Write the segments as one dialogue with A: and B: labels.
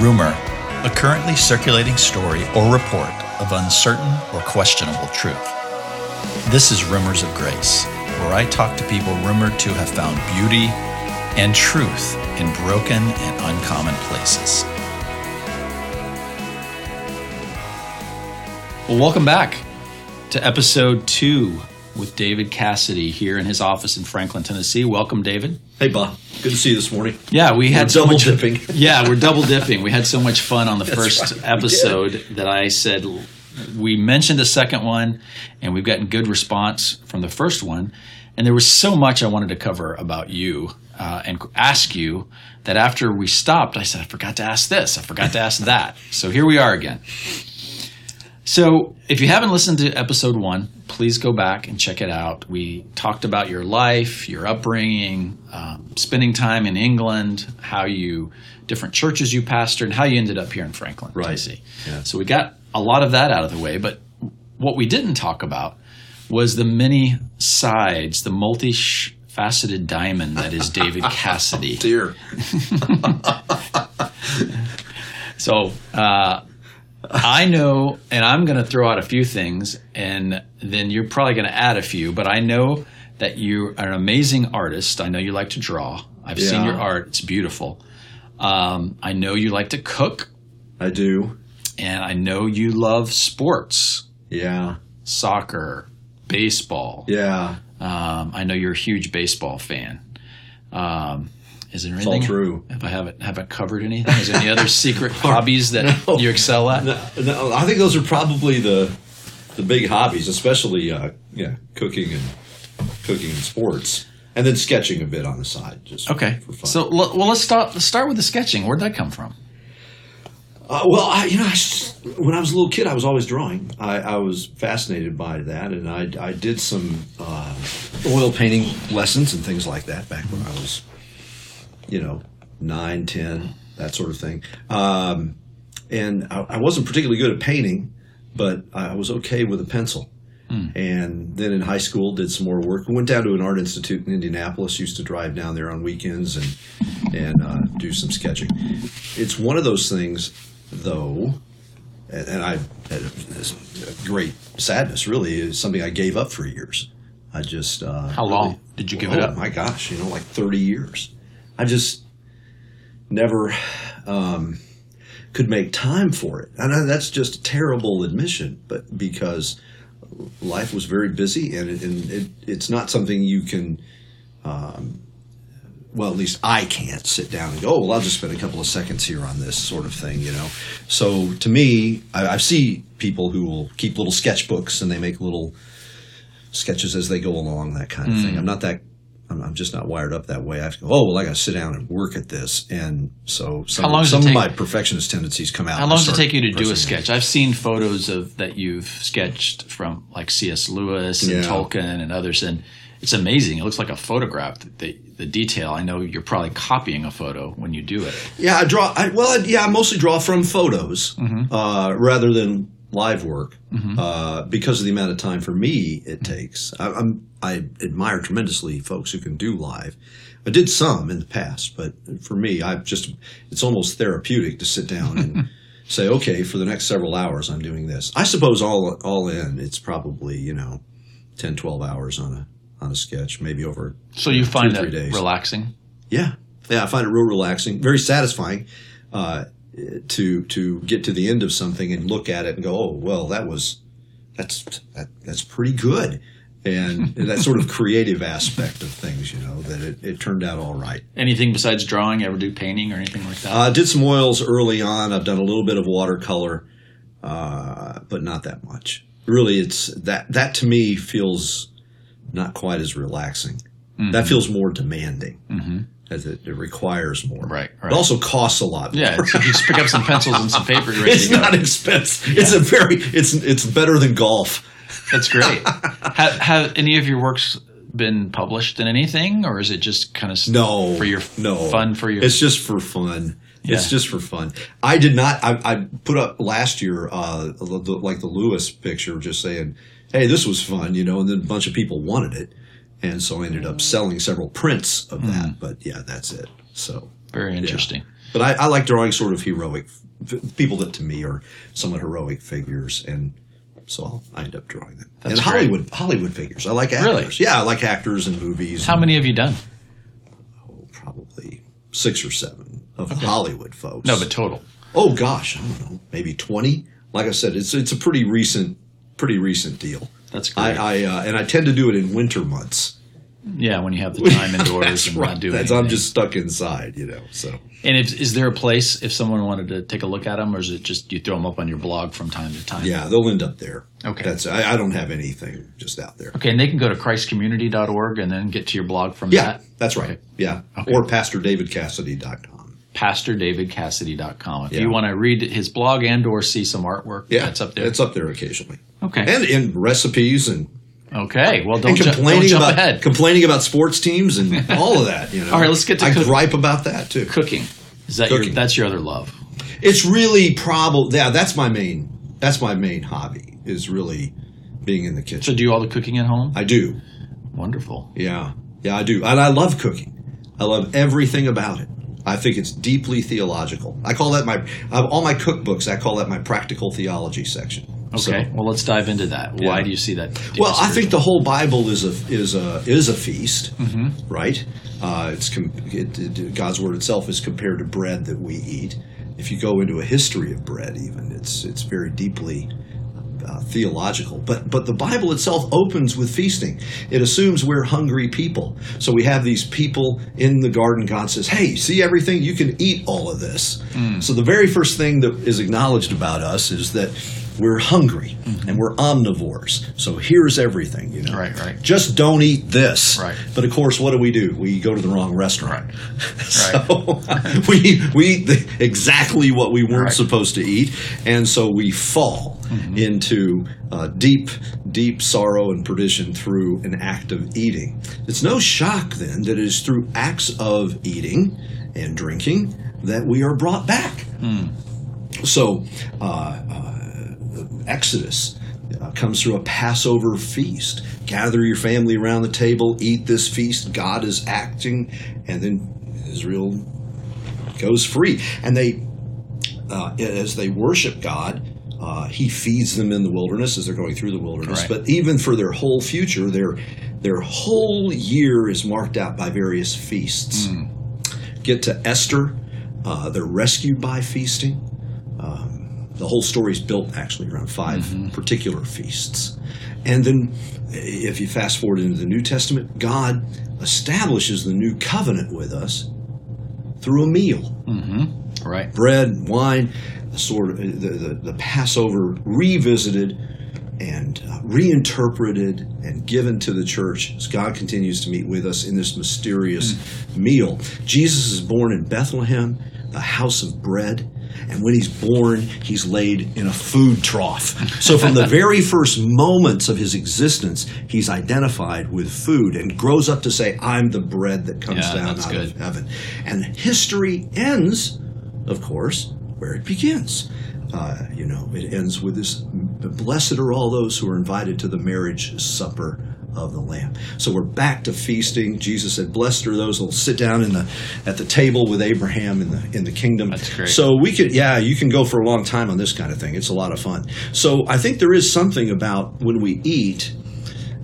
A: Rumor, a currently circulating story or report of uncertain or questionable truth. This is Rumors of Grace, where I talk to people rumored to have found beauty and truth in broken and uncommon places. Well, welcome back to episode two with David Cassidy here in his office in Franklin, Tennessee. Welcome, David.
B: Hey, Bob. Good to see you this morning.
A: Yeah, we had so
B: double
A: much,
B: dipping.
A: Yeah, we're double dipping. We had so much fun on the
B: That's
A: first
B: right,
A: episode that I said we mentioned the second one, and we've gotten good response from the first one. And there was so much I wanted to cover about you uh, and ask you that after we stopped, I said I forgot to ask this, I forgot to ask that. So here we are again. So, if you haven't listened to episode one, please go back and check it out. We talked about your life, your upbringing, um, spending time in England, how you, different churches you pastored, and how you ended up here in Franklin,
B: Right.
A: Tennessee.
B: Yeah.
A: So, we got a lot of that out of the way, but what we didn't talk about was the many sides, the multi faceted diamond that is David Cassidy.
B: Dear.
A: So uh, I know, and I'm going to throw out a few things, and then you're probably going to add a few. But I know that you are an amazing artist. I know you like to draw. I've seen your art; it's beautiful. Um, I know you like to cook,
B: I do.
A: and I know you love sports,
B: Yeah.
A: soccer, baseball.
B: Yeah.
A: Um, I know you're a huge baseball fan. Um, is there
B: It's all true.
A: Have I haven't haven't covered anything? Is there any other secret hobbies that
B: No.
A: you excel at?
B: No, no, I think those are probably the the big hobbies, especially uh, yeah, cooking and cooking and sports, and then sketching a bit on the side, just
A: Okay.
B: for fun.
A: So, l- well, let's start. Let's start with the sketching. Where'd that come from?
B: Uh, well, I, you know, I when I was a little kid, I was always drawing. I, I was fascinated by that, and I, I did some uh, oil painting lessons and things like that back when I was, you know, nine, ten, that sort of thing. Um, and I, I wasn't particularly good at painting, but I was okay with a pencil. And then in high school, did some more work. Went down to an art institute in Indianapolis. Used to drive down there on weekends and and uh, do some sketching. It's one of those things, though, and, and I had this great sadness. Really, is something I gave up for years. I just uh,
A: How long did you give it
B: oh,
A: up?
B: My gosh, you know, like thirty years. I just never um, could make time for it, and I- that's just a terrible admission. But because life was very busy, and, it, and it, it's not something you can. Um, well, at least I can't sit down and go, oh, well, I'll just spend a couple of seconds here on this sort of thing, you know. So to me, I, I see people who will keep little sketchbooks and they make little sketches as they go along, that kind of thing.
A: Hmm.
B: I'm not that. I'm, I'm just not wired up that way. I have to go. Oh well, I got to sit down and work at this, and so some,
A: How long does it
B: some
A: take-
B: of my perfectionist tendencies come out.
A: How long does it take you to do a sketch? I've seen photos of that you've sketched from like C.S. Lewis and
B: Yeah.
A: Tolkien and others, and it's amazing. It looks like a photograph. The, the detail. I know you're probably copying a photo when you do it.
B: Yeah, I draw. I, well, I, yeah, I mostly draw from photos
A: Mm-hmm.
B: uh, rather than live work uh, because of the amount of time for me it takes. I, I'm I admire tremendously folks who can do live. I did some in the past, but for me, I just it's almost therapeutic to sit down and say, okay, for the next several hours, I'm doing this. I suppose all all in, it's probably you know 10, 12 hours on a on a sketch, maybe over
A: So you find
B: or
A: that relaxing.
B: yeah, yeah, I find it real relaxing, very satisfying uh, to to get to the end of something and look at it and go, oh, well, that was that's that, that's pretty good, and that sort of creative aspect of things, you know, that it, it turned out all right.
A: Anything besides drawing? Ever do painting or anything like that?
B: Uh, I did some oils early on. I've done a little bit of watercolor, uh, but not that much. Really, it's that that to me feels not quite as relaxing. That feels more demanding. Mm-hmm. As it, it requires more.
A: Right,
B: It also costs a lot.
A: yeah,
B: more.
A: it's, you just pick up some pencils and some paper.
B: It's
A: go.
B: not expensive. It's a very. It's it's better than golf.
A: That's great. have, have any of your works been published in anything, or is it just kind of
B: No,
A: for your
B: no
A: fun for your?
B: It's just for fun. It's just for fun. I did not. I, I put up last year, uh, the- like the Lewis picture, just saying, "Hey, this was fun," you know. And then a bunch of people wanted it, and so I ended up selling several prints of that. Mm. But yeah, that's it. So
A: Very interesting.
B: But I, I like drawing sort of heroic f- people that to me are somewhat heroic figures, and so I'll, I end up drawing them.
A: That's
B: and
A: great.
B: Hollywood Hollywood figures. I like
A: Really?
B: actors. Yeah, I like actors and movies.
A: How many have you done?
B: Oh, Probably six or seven of Hollywood folks.
A: No, but total.
B: oh gosh, I don't know, maybe twenty. Like I said, it's it's a pretty recent pretty recent deal.
A: That's great.
B: I, I uh, and I tend to do it in winter months.
A: yeah, when you have the time indoors and
B: right.
A: not doing
B: That's, I'm just stuck inside, you know. So
A: And if, is there a place if someone wanted to take a look at them, or is it just you throw them up on your blog from time to time?
B: yeah, they'll end up there.
A: Okay.
B: That's I, I don't have anything just out there.
A: Okay, and they can go to christcommunity.org and then get to your blog from
B: Yeah,
A: that.
B: that's right.
A: Okay.
B: Yeah,
A: Okay.
B: or PastorDavidCassidy.com.
A: PastorDavidCassidy.com. If
B: Yeah.
A: you want to read his blog and or see some artwork,
B: Yeah,
A: that's up there.
B: It's up there occasionally,
A: okay.
B: and in recipes and,
A: okay. Well, don't,
B: and
A: ju- don't
B: complaining
A: jump
B: about
A: ahead.
B: complaining about sports teams and all of that. You know.
A: All right, let's get to
B: I
A: cook-
B: gripe about that too.
A: Cooking. Is that your that's your other love?
B: It's really probably yeah. That's my main. That's my main hobby is really being in the kitchen.
A: So do you all the cooking at home?
B: I do.
A: Wonderful.
B: Yeah, yeah, I do, and I love cooking. I love everything about it. I think it's deeply theological. I call that my all my cookbooks. I call that my practical theology section. So-
A: Okay. well, let's dive into that. Why do you see that?
B: well, I think the whole Bible is a is a is a feast,
A: Mm-hmm.
B: right? Uh, it's com- it, it, God's word itself is compared to bread that we eat. If you go into a history of bread, even it's it's very deeply uh, theological. But but the Bible itself opens with feasting. It assumes we're hungry people. So we have these people in the garden. God says, "Hey, see everything? You can eat all of this."
A: Mm.
B: So the very first thing that is acknowledged about us is that we're hungry and we're omnivores. So here's everything. You know,
A: Mm-hmm. Right, right.
B: Just don't eat this.
A: Right.
B: But of course, what do we do? We go to the wrong restaurant.
A: Right.
B: so we we eat the, exactly what we weren't
A: Right.
B: supposed to eat, and so we fall
A: Mm-hmm.
B: into uh, deep, deep sorrow and perdition through an act of eating. It's no shock then that it is through acts of eating and drinking that we are brought back.
A: Hmm.
B: So, uh, uh, Exodus uh, comes through a Passover feast. Gather your family around the table, eat this feast. God is acting, and then Israel goes free. And they, uh, as they worship God, uh, He feeds them in the wilderness as they're going through the wilderness.
A: Right.
B: But even for their whole future, their their whole year is marked out by various feasts. Get to Esther, uh, they're rescued by feasting. The whole story is built actually around 5 mm-hmm. particular feasts. And then, if you fast forward into the New Testament, God establishes the new covenant with us through a meal mm-hmm.
A: right.
B: bread, wine, the sort of the, the, the Passover revisited and uh, reinterpreted and given to the church as God continues to meet with us in this mysterious mm. meal. Jesus is born in Bethlehem, the house of bread. And when he's born, he's laid in a food trough. So, from the very first moments of his existence, he's identified with food and grows up to say, I'm the bread that comes
A: Yeah,
B: down out
A: good.
B: of heaven. And history ends of course, where it begins. Uh, you know, it ends with this blessed are all those who are invited to the marriage supper of the Lamb. So we're back to feasting. Jesus said, Blessed are those who will sit down in the at the table with Abraham in the in the kingdom.
A: That's great.
B: So we could yeah, you can go for a long time on this kind of thing. It's a lot of fun. So I think there is something about when we eat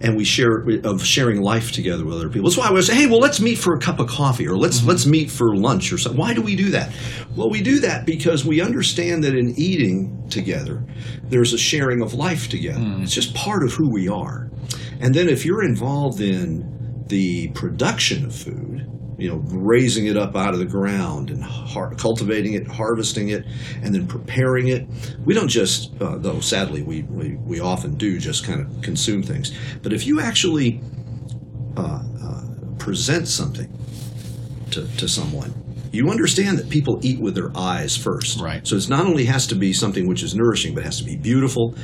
B: and we share of sharing life together with other people. That's why we say, hey, well, let's meet for a cup of coffee, or let's mm-hmm. let's meet for lunch, or something. Why do we do that? Well, we do that because we understand that in eating together, there's a sharing of life together. Mm. It's just part of who we are. And then if you're involved in the production of food, you know, raising it up out of the ground and har- cultivating it, harvesting it, and then preparing it. We don't just, uh, though sadly we, we, we often do just kind of consume things. But if you actually uh, uh, present something to, to someone, you understand that people eat with their eyes first.
A: Right.
B: So it's not only has to be something which is nourishing, but it has to be beautiful.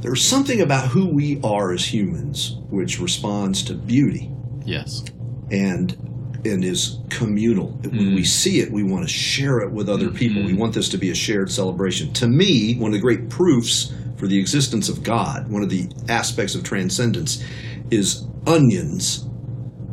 B: There's something about who we are as humans which responds to beauty
A: Yes.
B: and and is communal. When we see it, we want to share it with other people. We want this to be a shared celebration. To me, one of the great proofs for the existence of God, one of the aspects of transcendence, is onions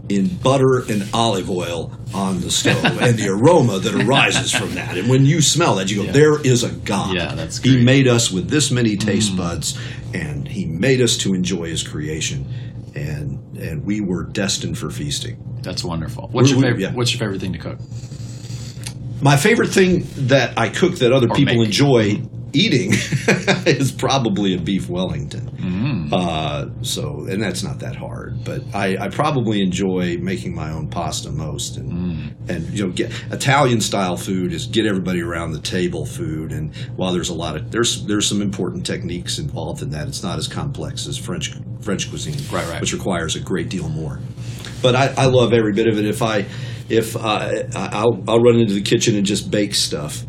B: in butter and olive oil on the stove and the aroma that arises from that. And when you smell that, you go,
A: Yeah.
B: there is a God.
A: Yeah, that's
B: He
A: great. Mm.
B: made us with this many taste buds and he made us to enjoy his creation. And and we were destined for feasting.
A: That's wonderful. What's your
B: We- we-
A: favorite?
B: yeah.
A: What's your favorite thing to cook?
B: My favorite thing that I cook that other
A: Or
B: people
A: make.
B: enjoy eating is probably a beef Wellington.
A: Mm.
B: Uh, so, and that's not that hard, but I, I probably enjoy making my own pasta most, and
A: Mm.
B: and you know, get Italian style food is get everybody around the table food. And while there's a lot of there's there's some important techniques involved in that, it's not as complex as French French cuisine,
A: Right, right.
B: which requires a great deal more. But I, I love every bit of it. If I if I, I'll I'll run into the kitchen and just bake stuff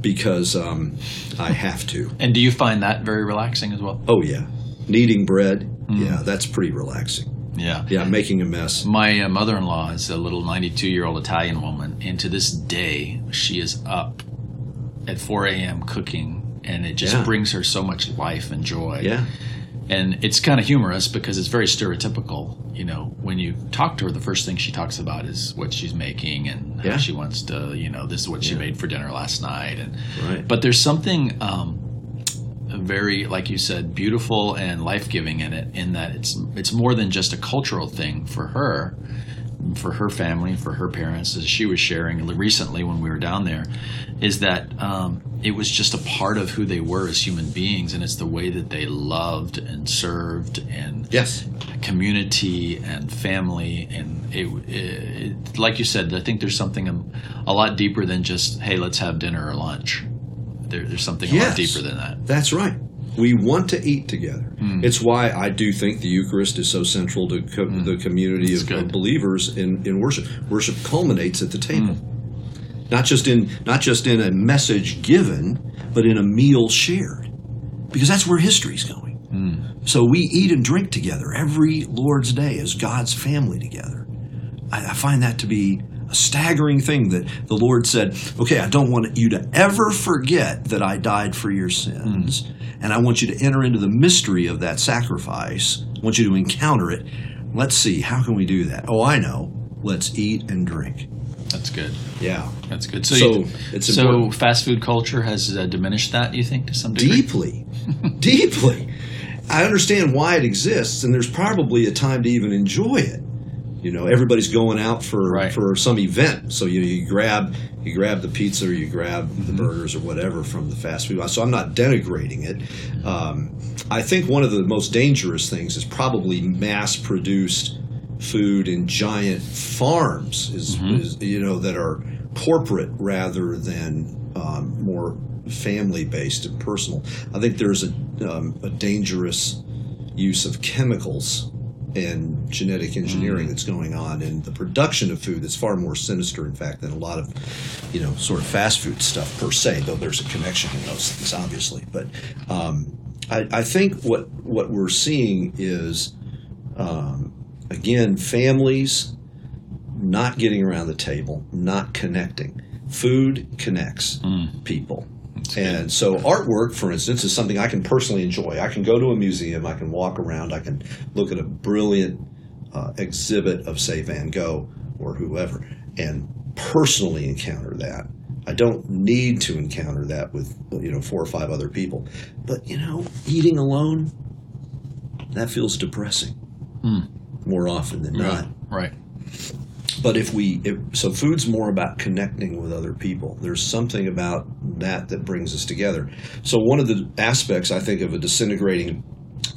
B: because um, I have to.
A: And do you find that very relaxing as well?
B: Oh yeah, kneading bread.
A: Mm.
B: Yeah, that's pretty relaxing.
A: Yeah.
B: Yeah, making a mess.
A: My uh, mother-in-law is a little 92-year-old Italian woman, and to this day, she is up at 4 a.m. cooking, and it just
B: Yeah.
A: brings her so much life and joy.
B: Yeah,
A: And it's kind of humorous because it's very stereotypical. You know, when you talk to her, the first thing she talks about is what she's making and
B: Yeah.
A: how she wants to, you know, this is what she made for dinner last night. And
B: Right.
A: but there's something um, very, like you said, beautiful and life giving in it. In that it's it's more than just a cultural thing for her, for her family, for her parents. As she was sharing recently when we were down there, is that um, it was just a part of who they were as human beings, and it's the way that they loved and served and
B: yes,
A: community and family and it, it like you said i think there's something a, a lot deeper than just hey let's have dinner or lunch there, there's something a lot deeper than that
B: that's right. We want to eat together.
A: Hmm.
B: It's why I do think the Eucharist is so central to co- the community of, of believers in, in worship. Worship culminates at the table,
A: Hmm.
B: not just in not just in a message given, but in a meal shared, because that's where history's going.
A: Hmm.
B: So we eat and drink together every Lord's Day as God's family together. I, I find that to be a staggering thing that the Lord said, okay, I don't want you to ever forget that I died for your sins. And I want you to enter into the mystery of that sacrifice. I want you to encounter it. Let's see, how can we do that? Oh, I know. Let's eat and drink.
A: that's good
B: Yeah.
A: that's good so,
B: So,
A: you,
B: it's
A: so
B: important.
A: fast food culture has uh, diminished that you think to some degree
B: deeply, deeply. I understand why it exists, and there's probably a time to even enjoy it. You know, everybody's going out for
A: Right.
B: for some event, so you, you grab you grab the pizza or you grab
A: Mm-hmm.
B: the burgers or whatever from the fast food. So I'm not denigrating it. Um, I think one of the most dangerous things is probably mass produced food in giant farms is,
A: Mm-hmm.
B: is you know that are corporate rather than um, more family based and personal. I think there's a, um, a dangerous use of chemicals and genetic engineering that's going on in the production of food that's far more sinister in fact than a lot of you know sort of fast food stuff per se though there's a connection in those things obviously. But um, I, I think what what we're seeing is um, again families not getting around the table not connecting. Food connects people and so artwork, for instance, is something I can personally enjoy. I can go to a museum, I can walk around, I can look at a brilliant uh, exhibit of, say, Van Gogh or whoever, and personally encounter that. I don't need to encounter that with you know four or five other people, but you know, eating alone, that feels depressing more often than not.
A: right
B: But if we, if, so food's more about connecting with other people. There's something about that that brings us together. So one of the aspects I think of a disintegrating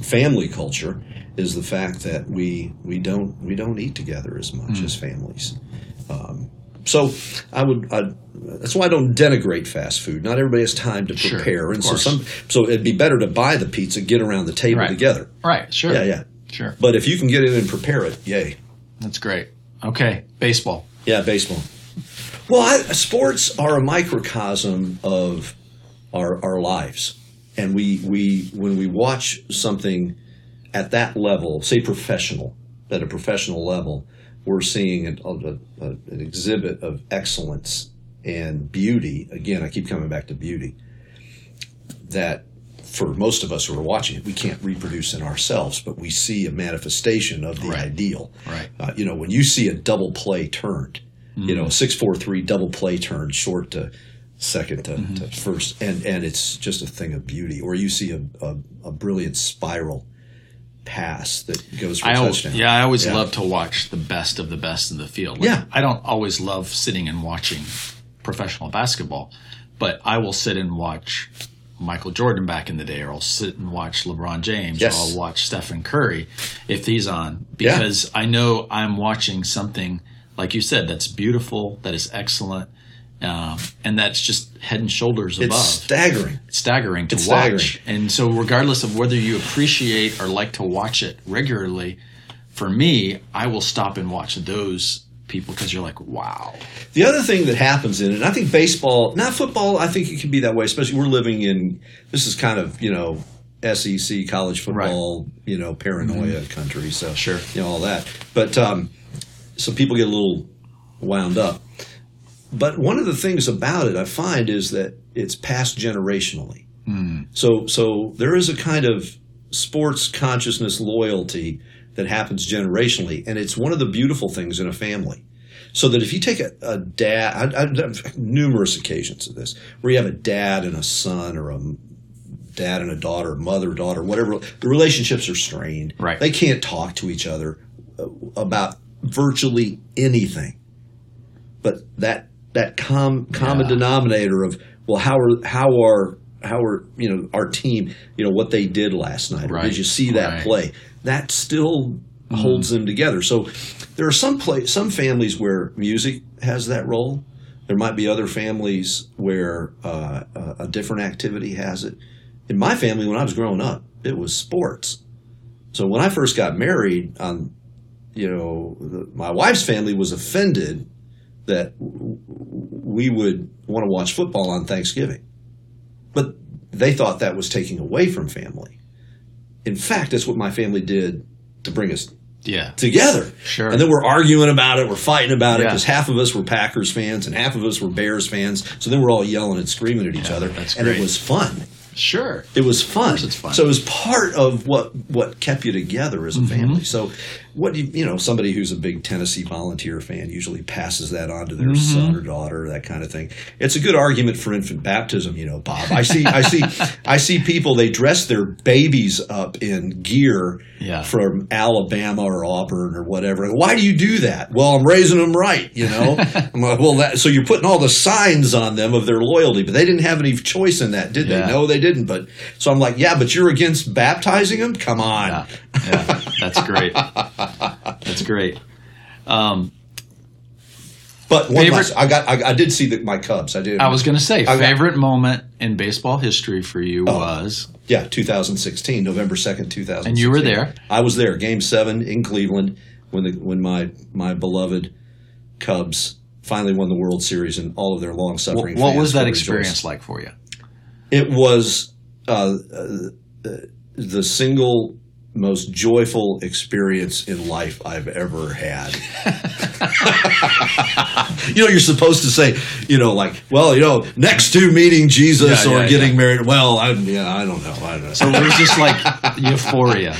B: family culture is the fact that we we don't we don't eat together as much
A: Hmm.
B: as families. Um, so I would I, that's why I don't denigrate fast food. Not everybody has time to
A: Sure,
B: prepare,
A: of
B: and so
A: course.
B: some so it'd be better to buy the pizza, get around the table
A: Right.
B: together.
A: right sure
B: Yeah, yeah.
A: sure
B: But if you can get in and prepare it, yay.
A: that's great okay baseball
B: Yeah, baseball. Well, I, sports are a microcosm of our our lives, and we we when we watch something at that level, say professional, at a professional level, we're seeing a, a, an exhibit of excellence and beauty. Again, I keep coming back to beauty. That for most of us who are watching it, we can't reproduce in ourselves, but we see a manifestation of the
A: Right.
B: ideal.
A: Right.
B: Uh, you know, when you see a double play turned, you know, a six four three double play turned short to second to, to first, and and it's just a thing of beauty. Or you see a a, a brilliant spiral pass that goes for
A: I always,
B: touchdown.
A: yeah, I always
B: Yeah.
A: love to watch the best of the best in the field. Like,
B: Yeah.
A: I don't always love sitting and watching professional basketball, but I will sit and watch Michael Jordan back in the day, or I'll sit and watch LeBron James,
B: Yes.
A: or I'll watch Stephen Curry if he's on,
B: Yeah.
A: because I know I'm watching something like you said that's beautiful, that is excellent, um, and that's just head and shoulders above.
B: It's staggering.
A: staggering to
B: It's
A: watch.
B: staggering.
A: And so, regardless of whether you appreciate or like to watch it regularly, for me, I will stop and watch those people because you're like, wow.
B: The other thing that happens in it, and I think baseball, not football, I think it can be that way, especially we're living in, this is kind of, you know, SEC, college football, you know, paranoia country. So,
A: Mm-hmm. Sure.
B: you know, all that. But, um, so people get a little wound up. But one of the things about it I find is that it's passed generationally. So, so there is a kind of sports consciousness loyalty that happens generationally, and it's one of the beautiful things in a family. So that if you take a, a dad, I, I've numerous occasions of this, where you have a dad and a son, or a dad and a daughter, mother, daughter, whatever, the relationships are strained.
A: Right.
B: They can't talk to each other uh, about virtually anything. But that that com, common
A: Yeah.
B: denominator of well, how are how are how are you know our team you know what they did last night or
A: Right.
B: did you see that
A: Right.
B: play that still holds them together. So there are some play some families where music has that role. There might be other families where uh, a- a different activity has it. In my family when i was growing up it was sports. So when i first got married um, you know the, my wife's family was offended that w- we would want to watch football on thanksgiving. But they thought that was taking away from family. In fact, that's what my family did to bring us
A: Yeah.
B: together.
A: Sure.
B: And then we're arguing about it, we're fighting about it because half of us were Packers fans and half of us were Bears fans. So then we're all yelling and screaming at each
A: Yeah,
B: other.
A: that's
B: and
A: great.
B: it was fun.
A: Sure.
B: It was fun.
A: it's fun.
B: So it was part of what what kept you together as a
A: Mm-hmm.
B: family. So what you you know, somebody who's a big Tennessee volunteer fan usually passes that on to their
A: Mm-hmm.
B: son or daughter, that kind of thing. It's a good argument for infant baptism, you know, Bob. I see I see I see people they dress their babies up in gear
A: Yeah.
B: from Alabama or Auburn or whatever. Why do you do that? Well, I'm raising them right, you know. I'm like, well, that, so you're putting all the signs on them of their loyalty, but they didn't have any choice in that, did
A: Yeah.
B: they? No, they didn't. But so I'm like, yeah, but you're against baptizing them? Come on.
A: Yeah. yeah. That's great. That's great. Um,
B: But one
A: Favorite-
B: last, I got, I, I did see the, my Cubs. I did.
A: I was going to say,
B: I got-
A: favorite moment in baseball history for you
B: Oh.
A: was,
B: yeah, 2016, November 2nd, 2016.
A: and you were there.
B: I was there, Game Seven in Cleveland, when the when my my beloved Cubs finally won the World Series, and all of their long suffering.
A: what
B: fans
A: was that experience like for you?
B: It was uh, uh, the single most joyful experience in life I've ever had. you know, you're supposed to say, you know, like, well, you know, next to meeting Jesus
A: Yeah,
B: or
A: yeah,
B: getting
A: yeah.
B: married. Well, I, yeah, I don't know. I don't know.
A: So it was just like euphoria.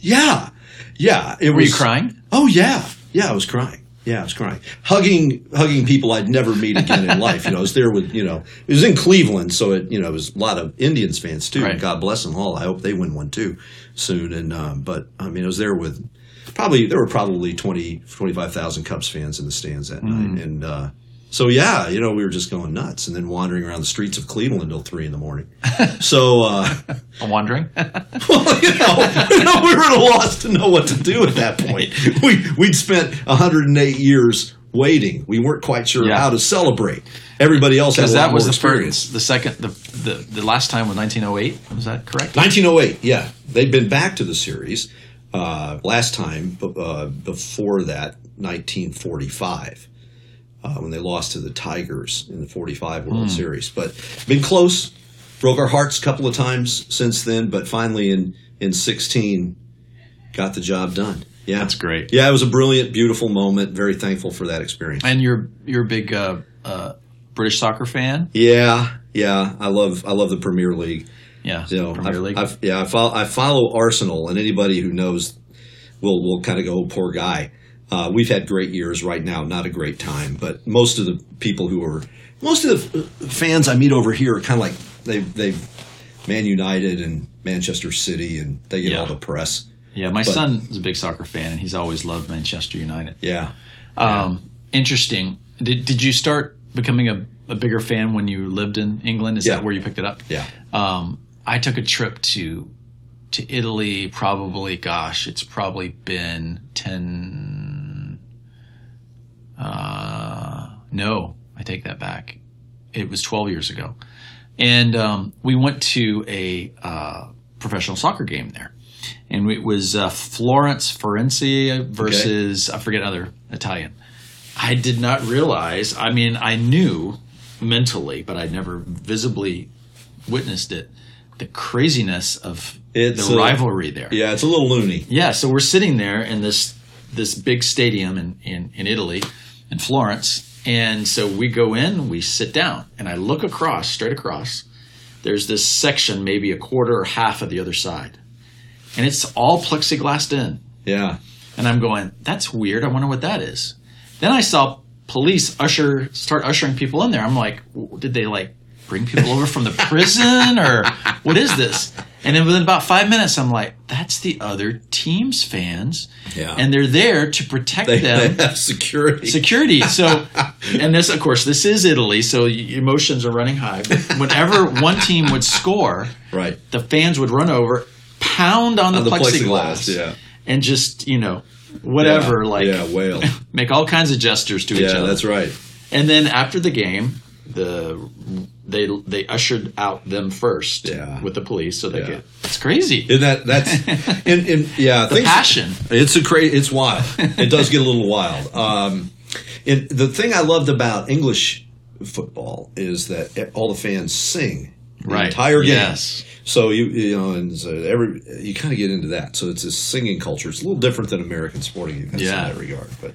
B: yeah, yeah. It
A: Were
B: was.
A: you crying?
B: Oh yeah, yeah. I was crying. Yeah, I was crying, hugging, hugging people I'd never meet again in life. You know, I was there with, you know, it was in Cleveland, so it, you know, it was a lot of Indians fans too.
A: Right.
B: God bless them all. I hope they win one too soon. And um, but I mean, I was there with probably there were probably 20, 25,000 Cubs fans in the stands that night, and uh, so yeah, you know, we were just going nuts, and then wandering around the streets of Cleveland until three in the morning. so. Uh,
A: I'm wondering.
B: well, you know, you know, we were at a loss to know what to do at that point. We we'd spent 108 years waiting. We weren't quite sure
A: Yeah.
B: how to celebrate. Everybody else had a
A: Because that was
B: more
A: the
B: experience.
A: first, the second, the, the the last time was 1908. Was that correct?
B: 1908, yeah, they'd been back to the series uh, last time. Uh, before that, 1945. Uh, when they lost to the Tigers in the 45 World Series. But been close, broke our hearts a couple of times since then, but finally in, in 16 got the job done. Yeah.
A: That's great.
B: Yeah, it was a brilliant, beautiful moment. Very thankful for that experience.
A: And you're you're a big uh, uh, British soccer fan.
B: Yeah, yeah, I love I love the Premier League.
A: Yeah,
B: So
A: Premier
B: I've-
A: League.
B: I've- yeah, I follow, I follow Arsenal, and anybody who knows will will kind of go, oh, "Poor guy." Uh, we've had great years right now, not a great time, but most of the people who are most of the fans I meet over here are kind of like they've, they've Man United and Manchester City, and they get
A: Yeah.
B: all the press.
A: yeah, my
B: but-
A: son is a big soccer fan, and he's always loved Manchester United.
B: Yeah,
A: Um, interesting. Did did you start becoming a, a bigger fan when you lived in England? Is
B: Yeah.
A: that where you picked it up?
B: yeah,
A: Um, I took a trip to to Italy. Probably, gosh, it's probably been ten. Uh, no, I take that back. It was twelve years ago, and um, we went to a uh, professional soccer game there, and it was uh, Florence Forense versus I forget another Italian. I did not realize. I mean, I knew mentally, but I'd never visibly witnessed it. The craziness of
B: It's
A: the
B: a-
A: rivalry there.
B: yeah. It's a little loony.
A: Yeah, so we're sitting there in this this big stadium in, in, in Italy, in Florence, and so we go in, we sit down, and I look across, straight across. There's this section, maybe a quarter or half of the other side, and it's all plexiglassed in.
B: Yeah,
A: And I'm going, that's weird. I wonder what that is. Then I saw police usher start ushering people in there. I'm like, did they like bring people over from the prison or what is this? And then within about five minutes, I'm like, that's the other team's fans,
B: Yeah.
A: and they're there to protect
B: they,
A: them.
B: they have security.
A: Security. So, and this, of course, this is Italy, so emotions are running high. Whenever one team would score,
B: right
A: the fans would run over, pound on the,
B: on the
A: plexiglass,
B: plexiglass. Yeah,
A: and just you know whatever
B: yeah.
A: like
B: yeah, whale.
A: make all kinds of gestures to each other.
B: yeah,
A: other
B: that's right.
A: and then after the game the they they ushered out them first
B: Yeah.
A: with the police so they
B: Yeah.
A: get it's crazy
B: And that that's and, and yeah,
A: the
B: things-
A: passion
B: It's a cra- It's wild. It does get a little wild. Um, and the thing I loved about English football is that all the fans sing the
A: right
B: entire game.
A: yes
B: So you you know, and so every you kind of get into that. So it's a singing culture. It's a little different than American sporting events
A: Yeah.
B: in that regard. But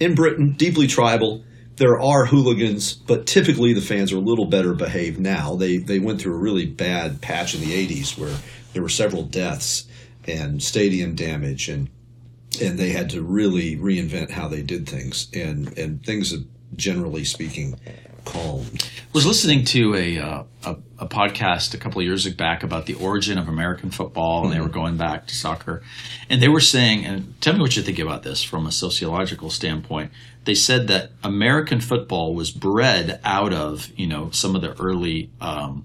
B: in Britain, deeply tribal. There are hooligans, but typically the fans are a little better behaved now. They they went through a really bad patch in the '80s where there were several deaths and stadium damage, and and they had to really reinvent how they did things. And and things have generally speaking calmed.
A: was listening to a, uh, a a podcast a couple of years back about the origin of American football, and they were going back to soccer, and they were saying, and tell me what you think about this from a sociological standpoint. They said that American football was bred out of you know some of the early, um,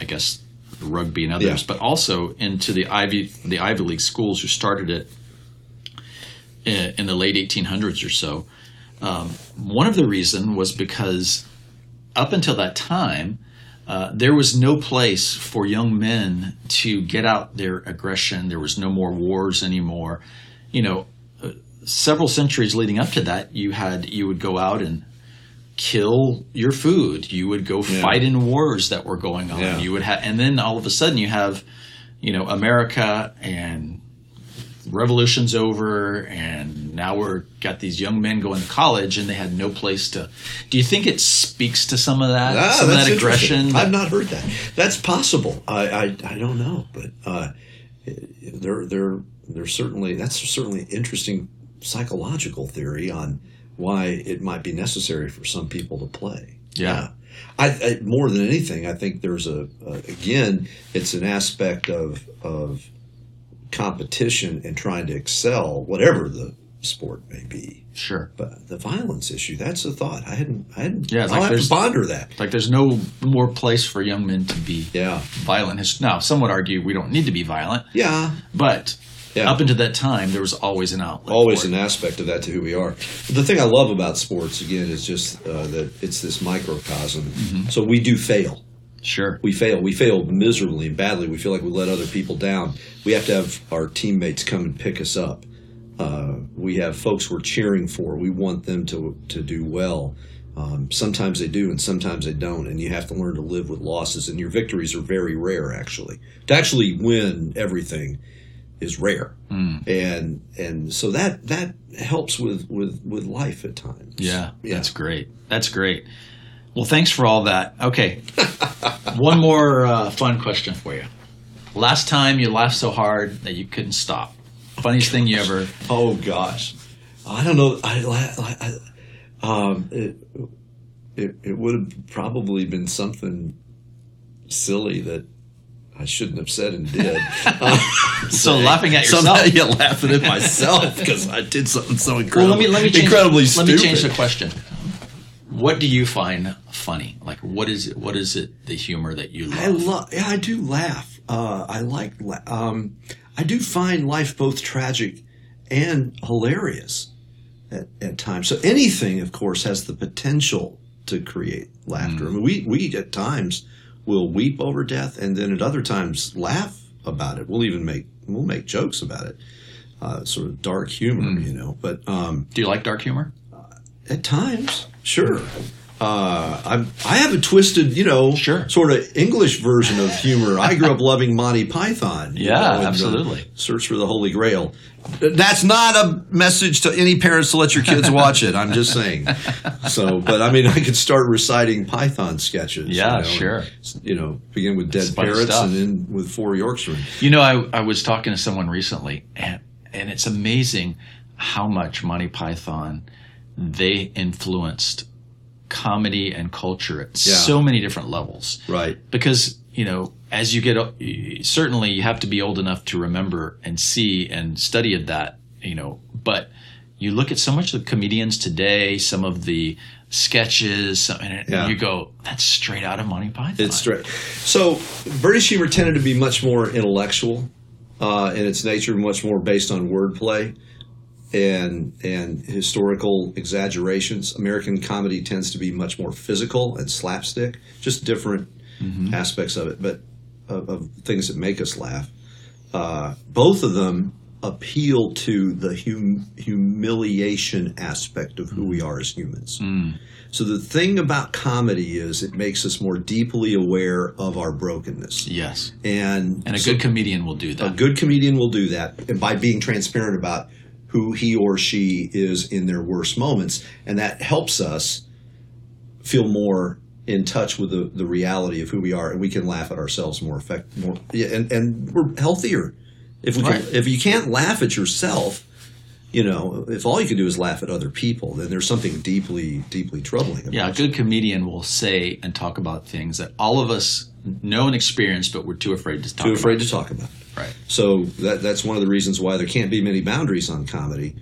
A: I guess, rugby and others,
B: Yeah.
A: but also into the Ivy the Ivy League schools who started it in, in the late 1800s or so. Um, one of the reason was because up until that time, uh, there was no place for young men to get out their aggression. There was no more wars anymore. You know, uh, several centuries leading up to that, you had you would go out and kill your food. You would go
B: Yeah.
A: fight in wars that were going on.
B: Yeah.
A: You would have, and then all of a sudden you have, you know, America and revolution's over and now we're got these young men going to college and they had no place to do you think it speaks to some of that
B: Ah,
A: some of that aggression
B: I've not heard that. That's possible. I I, I don't know, but uh, there there there's certainly that's certainly interesting psychological theory on why it might be necessary for some people to play.
A: Yeah.
B: I, I more than anything, I think there's a, a again, it's an aspect of of competition and trying to excel, whatever the sport may be.
A: sure
B: But the violence issue, that's a thought. I hadn't I hadn't
A: Yeah, it's
B: I'll have to ponder that.
A: like there's no more place for young men to be
B: Yeah.
A: violent now some would argue we don't need to be violent
B: Yeah.
A: but
B: Yeah.
A: up until that time there was always an outlet
B: Always an aspect of that to who we are. The thing I love about sports, again, is just uh, that it's this microcosm.
A: Mm-hmm.
B: So we do fail.
A: Sure
B: We fail. We fail miserably and badly. We feel like we let other people down. We have to have our teammates come and pick us up. Uh, we have folks we're cheering for. We want them to to do well. Um, sometimes they do, and sometimes they don't. And you have to learn to live with losses. And your victories are very rare, actually. To actually win everything is rare, and and so that that helps with with with life at times.
A: yeah,
B: Yeah.
A: that's great that's great Well, thanks for all that. Okay, one more uh, fun question for you. Last time you laughed so hard that you couldn't stop. Funniest thing you ever?
B: Oh gosh, I don't know. I, I, I um, it, it it would have probably been something silly that I shouldn't have said and did. Uh,
A: So laughing at yourself.
B: You're laughing at myself because I did something so incredible.
A: Well, let me let me change,
B: incredibly
A: let
B: stupid.
A: me change the question. What do you find funny? Like, what is it? What is it? The humor that you love?
B: I love. Yeah, I do laugh. Uh, I like. Um, I do find life both tragic and hilarious at, at times. So anything, of course, has the potential to create laughter. I mean, we we at times will weep over death, and then at other times laugh about it. We'll even make we'll make jokes about it. Uh, sort of dark humor, you know. But um,
A: do you like dark humor?
B: at times, sure. Uh, I'm, I have a twisted, you know,
A: Sure.
B: sort of English version of humor. I grew up loving Monty Python.
A: Yeah,
B: know, uh,
A: absolutely.
B: Search for the Holy Grail. That's not a message to any parents to let your kids watch it. I'm just saying. So, but I mean, I could start reciting Python sketches.
A: Yeah,
B: you know,
A: sure.
B: and, you know, begin with dead parrots
A: stuff.
B: and then with four Yorkshiremen.
A: You know, I, I was talking to someone recently, and and it's amazing how much Monty Python they influenced comedy and culture at
B: Yeah.
A: so many different levels.
B: Right.
A: Because you know, as you get certainly you have to be old enough to remember and see and study of that. You know, but you look at so much of the comedians today, some of the sketches, and
B: Yeah.
A: you go, "That's straight out of Monty Python."
B: It's straight. So British humor tended to be much more intellectual uh, in its nature, much more based on wordplay and and historical exaggerations. American comedy tends to be much more physical and slapstick, just different mm-hmm. aspects of it, but of, of things that make us laugh. Uh, both of them appeal to the hum- humiliation aspect of who mm. we are as humans. Mm. So the thing about comedy is it makes us more deeply aware of our brokenness.
A: yes,
B: And,
A: and a
B: so
A: good comedian will do that.
B: a good comedian will do that and by being transparent about who he or she is in their worst moments. And that helps us feel more in touch with the, the reality of who we are and we can laugh at ourselves more effect more yeah, and, and we're healthier. If we can,
A: Right.
B: if you can't laugh at yourself, you know, if all you can do is laugh at other people, then there's something deeply, deeply troubling about
A: Yeah, a good comedian will say and talk about things that all of us know and experience, but we're too afraid to talk
B: Too
A: about.
B: afraid to talk about.
A: Right.
B: So that that's one of the reasons why there can't be many boundaries on comedy,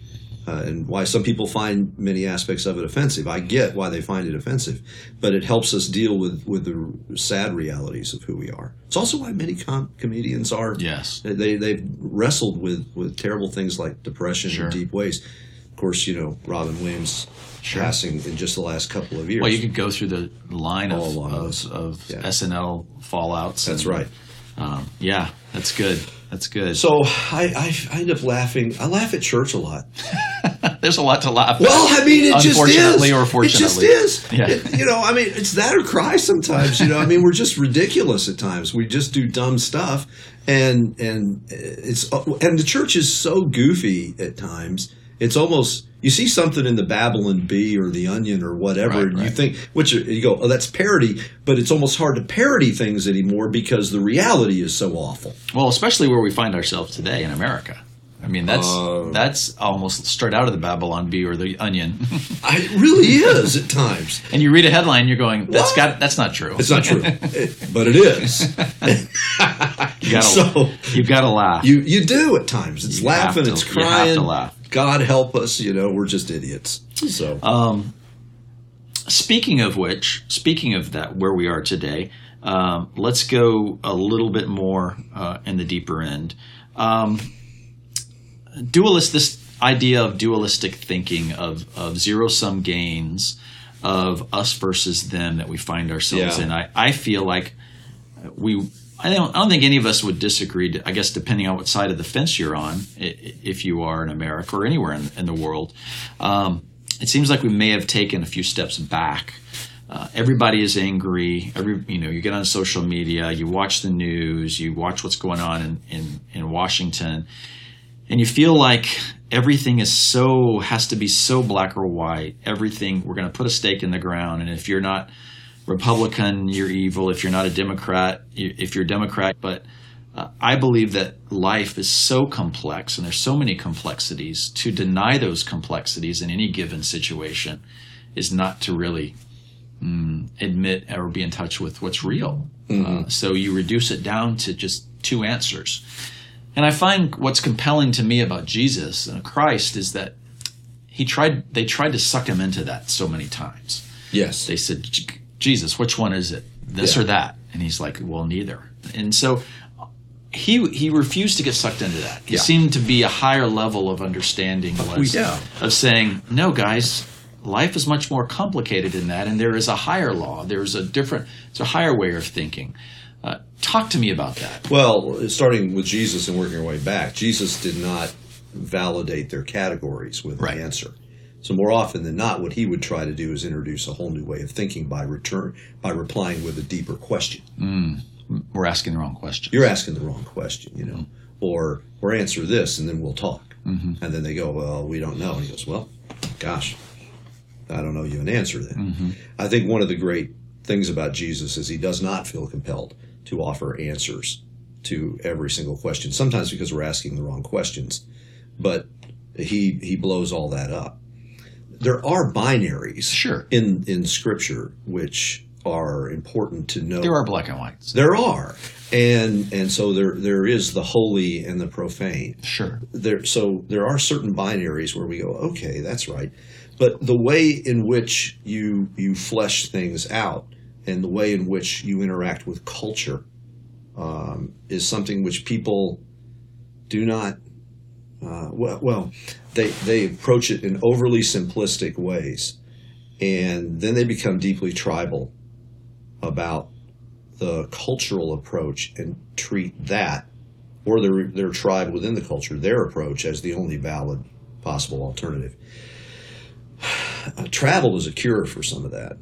B: uh, and why some people find many aspects of it offensive. I get why they find it offensive, but it helps us deal with with the sad realities of who we are. It's also why many com- comedians are.
A: Yes.
B: They they've wrestled with with terrible things like depression
A: Sure.
B: in deep ways. Of course, you know Robin Williams passing in just the last couple of years.
A: Well, you could go through the line
B: All
A: of, of, of
B: Yeah.
A: SNL fallouts.
B: That's
A: and,
B: right.
A: Um, yeah, that's good. That's good.
B: So I, I I end up laughing. I laugh at church a lot.
A: There's a lot to laugh. at.
B: Well, I mean, it just is.
A: Unfortunately or
B: It just is.
A: Yeah.
B: It- you know, I mean, it's that or cry sometimes. You know, I mean, we're just ridiculous at times. We just do dumb stuff, and and it's and the church is so goofy at times. It's almost you see something in the Babylon Bee or the Onion or whatever,
A: Right,
B: and you think, which you go, oh, that's parody, but it's almost hard to parody things anymore because the reality is so awful.
A: Well, especially where we find ourselves today in America. I mean, that's
B: Uh,
A: that's almost straight out of the Babylon Bee or the Onion.
B: I, it really is at times.
A: and you read a headline, you're going, "That's
B: What?
A: got that's not true."
B: It's not true, but it is.
A: You gotta,
B: So-
A: you've got to laugh.
B: You you do at times. It's
A: You
B: laughing,
A: to-
B: it's
A: you have
B: crying.
A: to laugh.
B: God help us, you know, we're just idiots. So
A: Um, speaking of which, speaking of that, where we are today, um, let's go a little bit more uh, in the deeper end. Um, dualist, this idea of dualistic thinking of of zero sum gains, of us versus them that we find ourselves
B: Yeah.
A: in. I, I feel like we. I don't, I don't think any of us would disagree. I guess depending on what side of the fence you're on, if you are in America or anywhere in, in the world, um, it seems like we may have taken a few steps back. Uh, everybody is angry. Every you know, you get on social media, you watch the news, you watch what's going on in, in, in Washington, and you feel like everything is so has to be so black or white. Everything we're going to put a stake in the ground, and if you're not Republican, you're evil. If you're not a Democrat, you, if you're a Democrat, but uh, I believe that life is so complex and there's so many complexities. To deny those complexities in any given situation is not to really mm, admit or be in touch with what's real. Uh, so you reduce it down to just two answers. And I find what's compelling to me about Jesus and Christ is that he tried they tried to suck him into that so many times.
B: Yes.
A: They said, "J- Jesus, which one is it? This
B: Yeah.
A: or that? And he's like, well, neither. And so he he refused to get sucked into that. He
B: Yeah.
A: seemed to be a higher level of understanding was
B: yeah.
A: of saying, no, guys, life is much more complicated than that, and there is a higher law. There's a different, it's a higher way of thinking. Uh, talk to me about that.
B: Well, starting with Jesus and working our way back, Jesus did not validate their categories with
A: Right.
B: an answer. So more often than not, what he would try to do is introduce a whole new way of thinking by return by replying with a deeper question. Mm.
A: We're asking the wrong question.
B: You're asking the wrong question, you know, mm-hmm. or or answer this and then we'll talk. Mm-hmm. And then they go, well, we don't know. And he goes, well, gosh, I don't know you an answer then. Mm-hmm. I think one of the great things about Jesus is he does not feel compelled to offer answers to every single question. Sometimes because we're asking the wrong questions, but he he blows all that up. There are binaries
A: Sure.
B: in in scripture which are important to know.
A: There are black and whites.
B: There are, and and so there there is the holy and the profane.
A: Sure.
B: There so there are certain binaries where we go, okay, that's right, but the way in which you you flesh things out and the way in which you interact with culture um, is something which people do not. Uh, well, well, they they approach it in overly simplistic ways, and then they become deeply tribal about the cultural approach and treat that or their their tribe within the culture their approach as the only valid possible alternative. Uh, travel is a cure for some of that.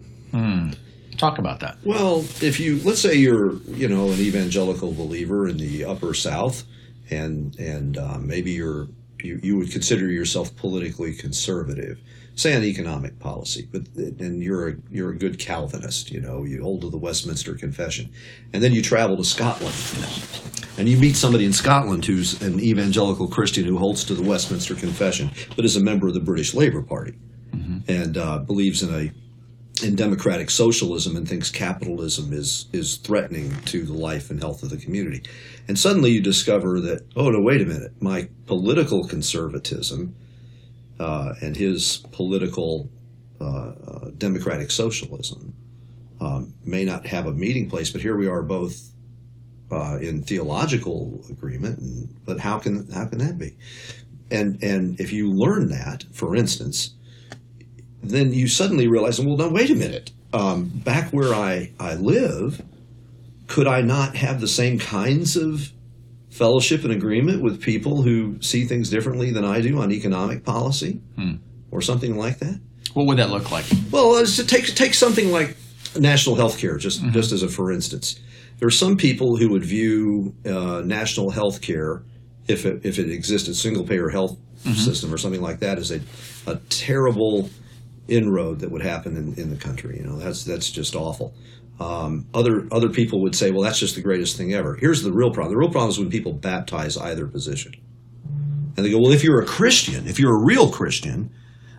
A: Talk about that.
B: Well, if you let's say you're you know an evangelical believer in the upper South, and and um, maybe you're you, you would consider yourself politically conservative, say on economic policy, but and you're a you're a good Calvinist, you know, you hold to the Westminster Confession, and then you travel to Scotland, and you meet somebody in Scotland who's an evangelical Christian who holds to the Westminster Confession, but is a member of the British Labour Party, and uh, believes in a in democratic socialism and thinks capitalism is is threatening to the life and health of the community. And suddenly you discover that oh no wait a minute my political conservatism uh, and his political uh, uh, democratic socialism um, may not have a meeting place, but here we are both uh, in theological agreement. And, but how can how can that be? And and if you learn that, for instance, then you suddenly realize, well, now wait a minute. Um, back where I, I live, could I not have the same kinds of fellowship and agreement with people who see things differently than I do on economic policy or something like that?
A: What would that look like?
B: Well, let's take take something like national health care, just just as a for instance. There are some people who would view uh, national health care, if it, if it existed, single payer health system or something like that, as a, a terrible inroad that would happen in, in the country. You know, that's that's just awful. Um, other other people would say, well, that's just the greatest thing ever. Here's the real problem. The real problem is when people baptize either position, and they go, well, if you're a Christian, if you're a real Christian,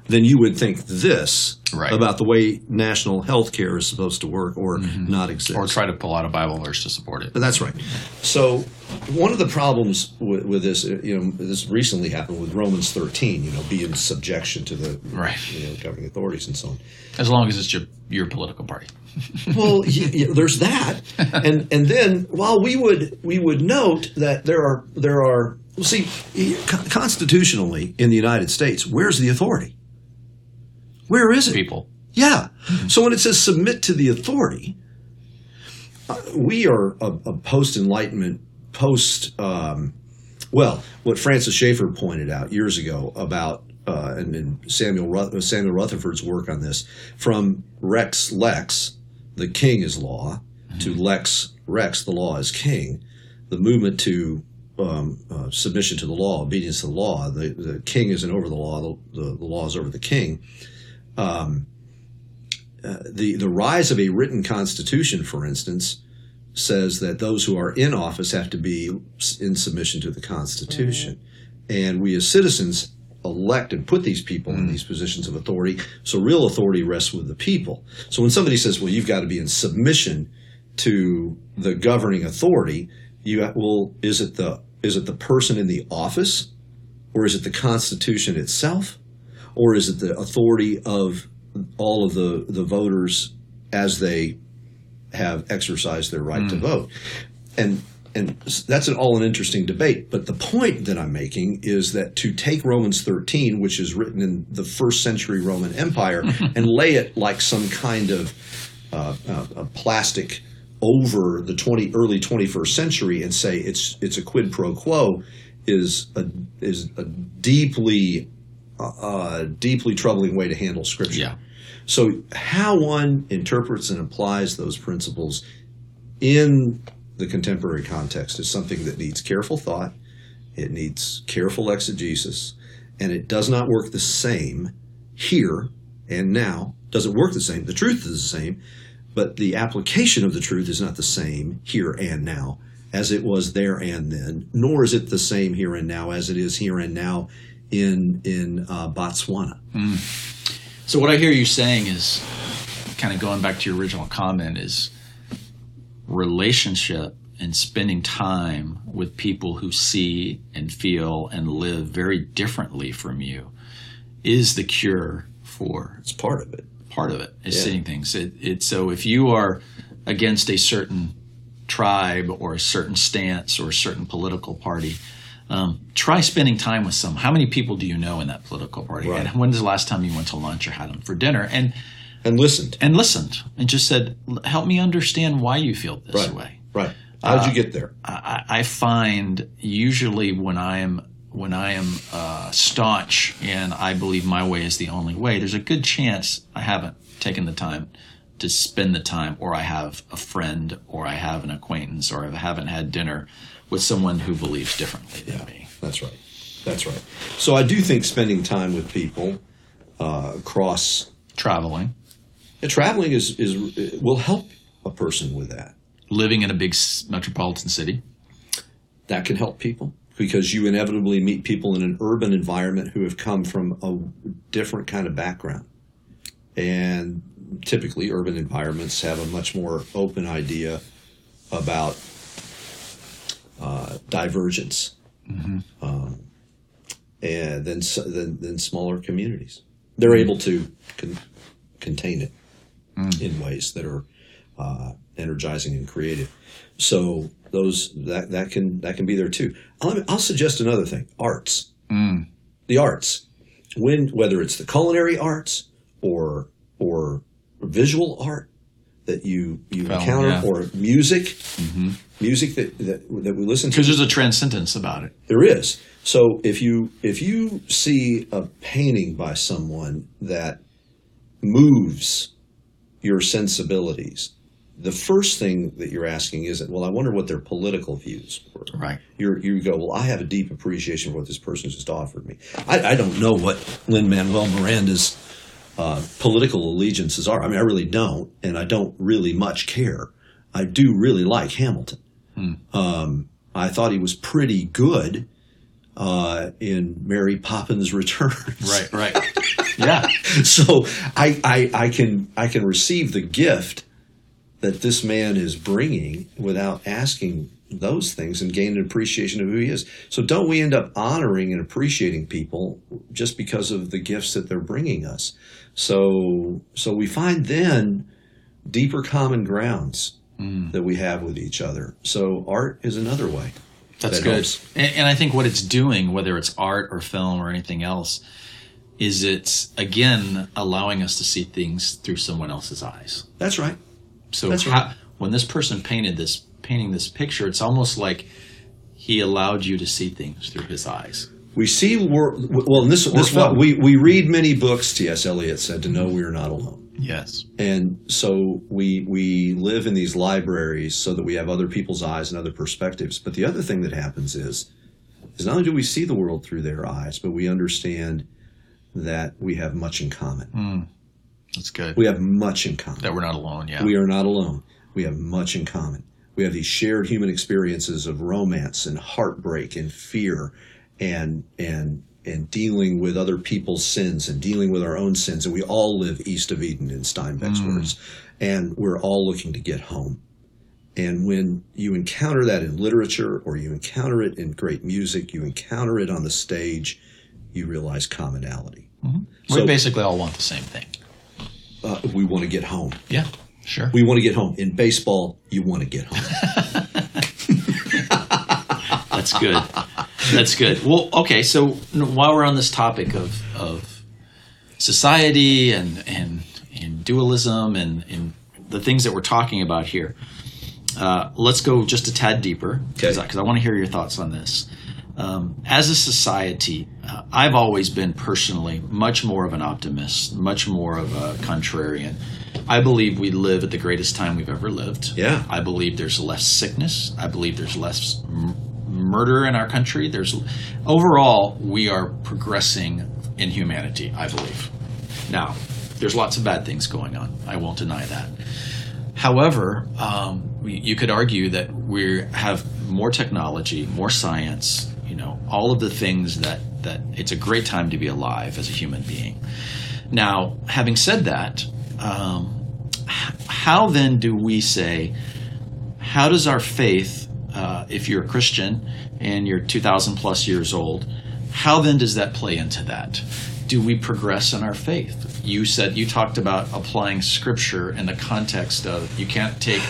B: then you would think this
A: Right.
B: about the way national health care is supposed to work or mm-hmm. not exist.
A: Or try to pull out a Bible verse to support it.
B: But that's right. So one of the problems with, with this, you know, this recently happened with Romans 13. You know, be in subjection to the
A: Right.
B: you know, governing authorities and so on.
A: As long as it's your your political party.
B: Well, y- y- there's that, and and then while we would we would note that there are there are well, see constitutionally in the United States, where's the authority? Where is it?
A: People.
B: Yeah. So when it says submit to the authority, uh, we are a, a post Enlightenment, post, um, well, what Francis Schaeffer pointed out years ago about, uh, and, and Samuel, Ruth- uh, Samuel Rutherford's work on this, from Rex Lex, the king is law, to Lex Rex, the law is king, the movement to um, uh, submission to the law, obedience to the law, the, the king isn't over the law, the, the, the law is over the king uh, the the rise of a written constitution, for instance, says that those who are in office have to be in submission to the Constitution, and we as citizens elect and put these people in these positions of authority. So real authority rests with the people. So when somebody says, "Well, you've got to be in submission to the governing authority," you well, is it the is it the person in the office, or is it the Constitution itself, or is it the authority of all of the the voters as they have exercised their right to vote? And and that's an, all an interesting debate. But the point that I'm making is that to take Romans 13, which is written in the first century Roman Empire, and lay it like some kind of uh, uh, plastic over the 20 early 21st century and say it's it's a quid pro quo is a is a deeply uh, deeply troubling way to handle scripture.
A: Yeah.
B: So how one interprets and applies those principles in the contemporary context is something that needs careful thought. It needs careful exegesis, and it does not work the same here and now. Doesn't work the same. The truth is the same, but the application of the truth is not the same here and now as it was there and then, nor is it the same here and now as it is here and now in in uh, Botswana.
A: So what I hear you saying is kind of going back to your original comment is relationship and spending time with people who see and feel and live very differently from you is the cure for
B: It's part of it.
A: part of it is
B: Yeah.
A: seeing things. It, it so if you are against a certain tribe or a certain stance or a certain political party, um, try spending time with some. How many people do you know in that political party?
B: Right.
A: And when's the last time you went to lunch or had them for dinner? And
B: And listened.
A: and listened and just said, "Help me understand why you feel this
B: Right.
A: way."
B: Right. How'd you get there?
A: I, I find usually when I am when I am uh, staunch and I believe my way is the only way, there's a good chance I haven't taken the time to spend the time, or I have a friend, or I have an acquaintance, or I haven't had dinner with someone who believes differently than me.
B: That's right. That's right. So I do think spending time with people uh, across
A: Traveling,
B: uh, traveling is is will help a person with that.
A: living in a big metropolitan city.
B: That can help people because you inevitably meet people in an urban environment who have come from a different kind of background. And typically, urban environments have a much more open idea about uh, divergence um, and then, than, than smaller communities. They're able to con- contain it in ways that are uh, energizing and creative. So those that that can that can be there too. I'll, I'll suggest another thing: arts. The arts, when whether it's the culinary arts or or visual art that you you
A: Film,
B: encounter,
A: yeah.
B: or music, mm-hmm. music that, that that we listen to.
A: Because there's a transcendence about it.
B: There is. So if you if you see a painting by someone that moves your sensibilities, the first thing that you're asking isn't, well, I wonder what their political views were.
A: Right.
B: You're, you go, well, I have a deep appreciation for what this person just offered me. I, I don't know what Lin Manuel Miranda's uh, political allegiances are. I mean, I really don't, and I don't really much care. I do really like Hamilton. Um, I thought he was pretty good uh, in Mary Poppins Returns.
A: Right. Right. yeah.
B: so I, I I can I can receive the gift that this man is bringing without asking those things and gain an appreciation of who he is. So don't we end up honoring and appreciating people just because of the gifts that they're bringing us? So so we find then deeper common grounds hmm. that we have with each other. So art is another way.
A: That's
B: that
A: good. And, and I think what it's doing, whether it's art or film or anything else, is it's again allowing us to see things through someone else's eyes.
B: That's right.
A: So
B: That's
A: how,
B: right.
A: when this person painted this painting this picture, it's almost like he allowed you to see things through his eyes.
B: We see wor- well. in This this we we read many books. T. S. Eliot said to know we are not alone.
A: Yes.
B: And so we we live in these libraries so that we have other people's eyes and other perspectives. But the other thing that happens is is not only do we see the world through their eyes, but we understand that we have much in common. Hmm.
A: That's good.
B: We have much in common.
A: that we're not alone. Yeah.
B: We are not alone. We have much in common. We have these shared human experiences of romance and heartbreak and fear and and and dealing with other people's sins and dealing with our own sins. And we all live east of Eden in Steinbeck's words. And we're all looking to get home. And when you encounter that in literature or you encounter it in great music, you encounter it on the stage, you realize commonality.
A: we
B: so-
A: basically all want the same thing.
B: Uh, we want to get home.
A: Yeah. Sure.
B: We want to get home. In baseball, you want to get home.
A: That's good. That's good. Well, okay. So while we're on this topic of of society and and and dualism and and the things that we're talking about here, uh, let's go just a tad deeper because
B: Okay.
A: I, want to hear your thoughts on this. Um, as a society, uh, I've always been personally much more of an optimist, much more of a contrarian. I believe we live at the greatest time we've ever lived.
B: Yeah.
A: I believe there's less sickness. I believe there's less m- murder in our country. There's overall we are progressing in humanity. I believe. Now, there's lots of bad things going on. I won't deny that. However, um, you could argue that we have more technology, more science. You know, all of the things that that it's a great time to be alive as a human being. Now, having said that, um, how then do we say? How does our faith, if you're a Christian and you're 2,000 plus years old, how then does that play into that? Do we progress in our faith? You said you talked about applying scripture in the context of you can't take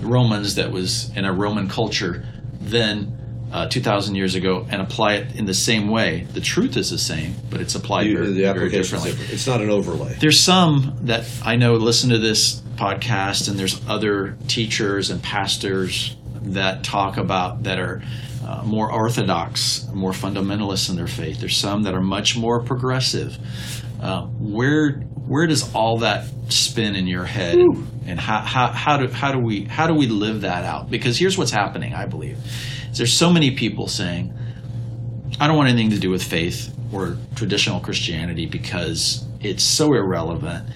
A: Romans that was in a Roman culture then uh, 2,000 years ago and apply it in the same way. The truth is the same, but it's applied
B: You-
A: very,
B: the
A: very differently.
B: different. It's not an overlay.
A: There's some that I know listen to this podcast, and there's other teachers and pastors that talk about that are uh, more orthodox, more fundamentalist in their faith. There's some that are much more progressive. Uh, where where does all that spin in your head, and how, how how do how do we how do we live that out? Because here's what's happening. I believe there's so many people saying, I don't want anything to do with faith or traditional Christianity because it's so irrelevant.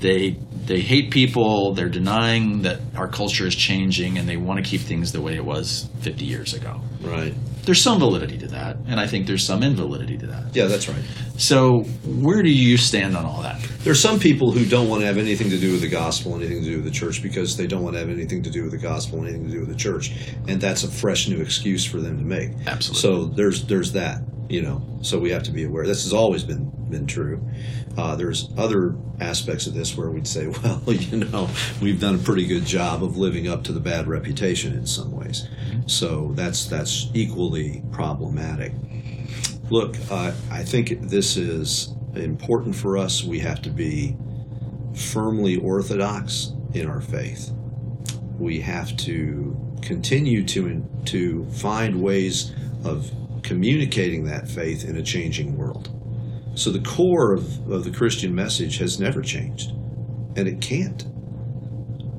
A: They they hate people. They're denying that our culture is changing, and they want to keep things the way it was 50 years ago.
B: Right.
A: There's some validity to that, and I think there's some invalidity to that.
B: Yeah, that's right.
A: So, where do you stand on all that?
B: There's some people who don't want to have anything to do with the gospel, anything to do with the church, because they don't want to have anything to do with the gospel, anything to do with the church, and that's a fresh new excuse for them to make.
A: Absolutely.
B: So there's there's that, you know. So we have to be aware. This has always been been true. Uh, there's other aspects of this where we'd say, well, you know, we've done a pretty good job of living up to the bad reputation in some ways. So that's that's equally problematic. Look, uh, I think this is important for us. We have to be firmly orthodox in our faith. We have to continue to to find ways of communicating that faith in a changing world. So the core of, of the Christian message has never changed, and it can't.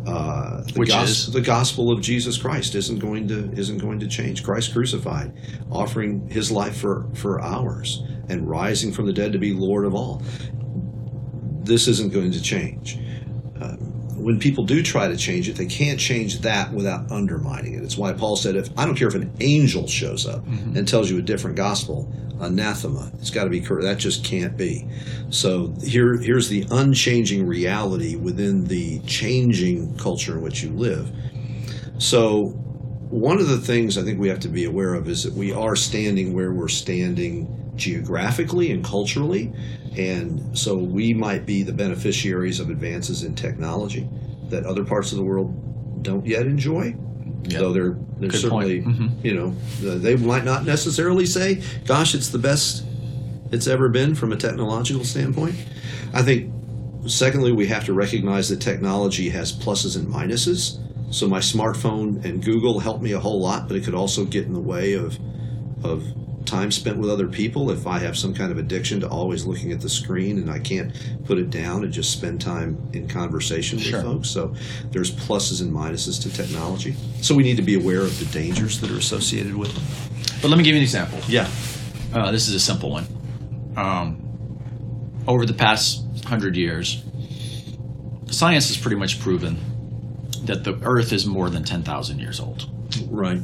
B: Uh, the,
A: Which
B: gos-
A: is?
B: the gospel of Jesus Christ isn't going to isn't going to change. Christ crucified, offering His life for for ours, and rising from the dead to be Lord of all. This isn't going to change. Uh, when people do try to change it, they can't change that without undermining it. It's why Paul said, "If I don't care if an angel shows up mm-hmm. and tells you a different gospel, anathema. It's got to be correct. That just can't be." So here, here's the unchanging reality within the changing culture in which you live. So one of the things I think we have to be aware of is that we are standing where we're standing geographically and culturally. And so we might be the beneficiaries of advances in technology that other parts of the world don't yet enjoy.
A: Yep.
B: Though they're, they're
A: Good
B: certainly.
A: Mhm.
B: you know, they might not necessarily say, gosh, it's the best it's ever been from a technological standpoint. I think, secondly, we have to recognize that technology has pluses and minuses. So my smartphone and Google help me a whole lot, but it could also get in the way of of time spent with other people if I have some kind of addiction to always looking at the screen and I can't put it down and just spend time in conversation
A: Sure.
B: with folks. So there's pluses and minuses to technology. So we need to be aware of the dangers that are associated with them.
A: But let me give you an example.
B: Yeah.
A: Uh, this is a simple one. Um, over the past hundred years, science has pretty much proven that the Earth is more than 10,000 years old.
B: Right.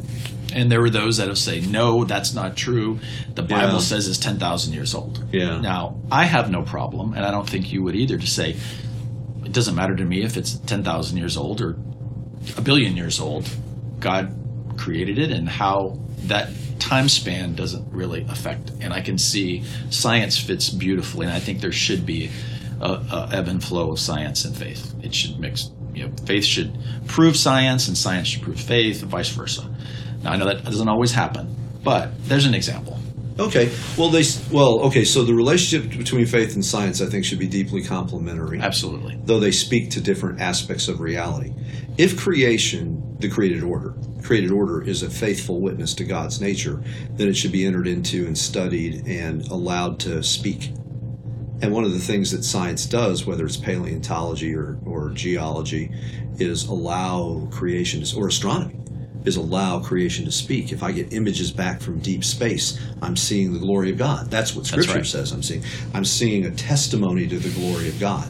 A: And there were those that have say, no, that's not true. The Bible
B: Yeah.
A: says it's 10,000 years old.
B: Yeah.
A: Now, I have no problem, and I don't think you would either, to say, it doesn't matter to me if it's 10,000 years old or a billion years old. God created it, and how that time span doesn't really affect. And I can see science fits beautifully, and I think there should be a, a ebb and flow of science and faith. It should mix. You know, faith should prove science, and science should prove faith, and vice versa. Now, I know that doesn't always happen, but there's an example.
B: Okay. Well, they well. Okay. So the relationship between faith and science, I think, should be deeply complementary.
A: Absolutely.
B: though they speak to different aspects of reality. If creation, the created order, created order is a faithful witness to God's nature, then it should be entered into and studied and allowed to speak. And one of the things that science does, whether it's paleontology or, or geology, is allow creation or astronomy, is allow creation to speak. If I get images back from deep space, I'm seeing the glory of God. That's what Scripture
A: right.
B: says I'm seeing. I'm seeing a testimony to the glory of God.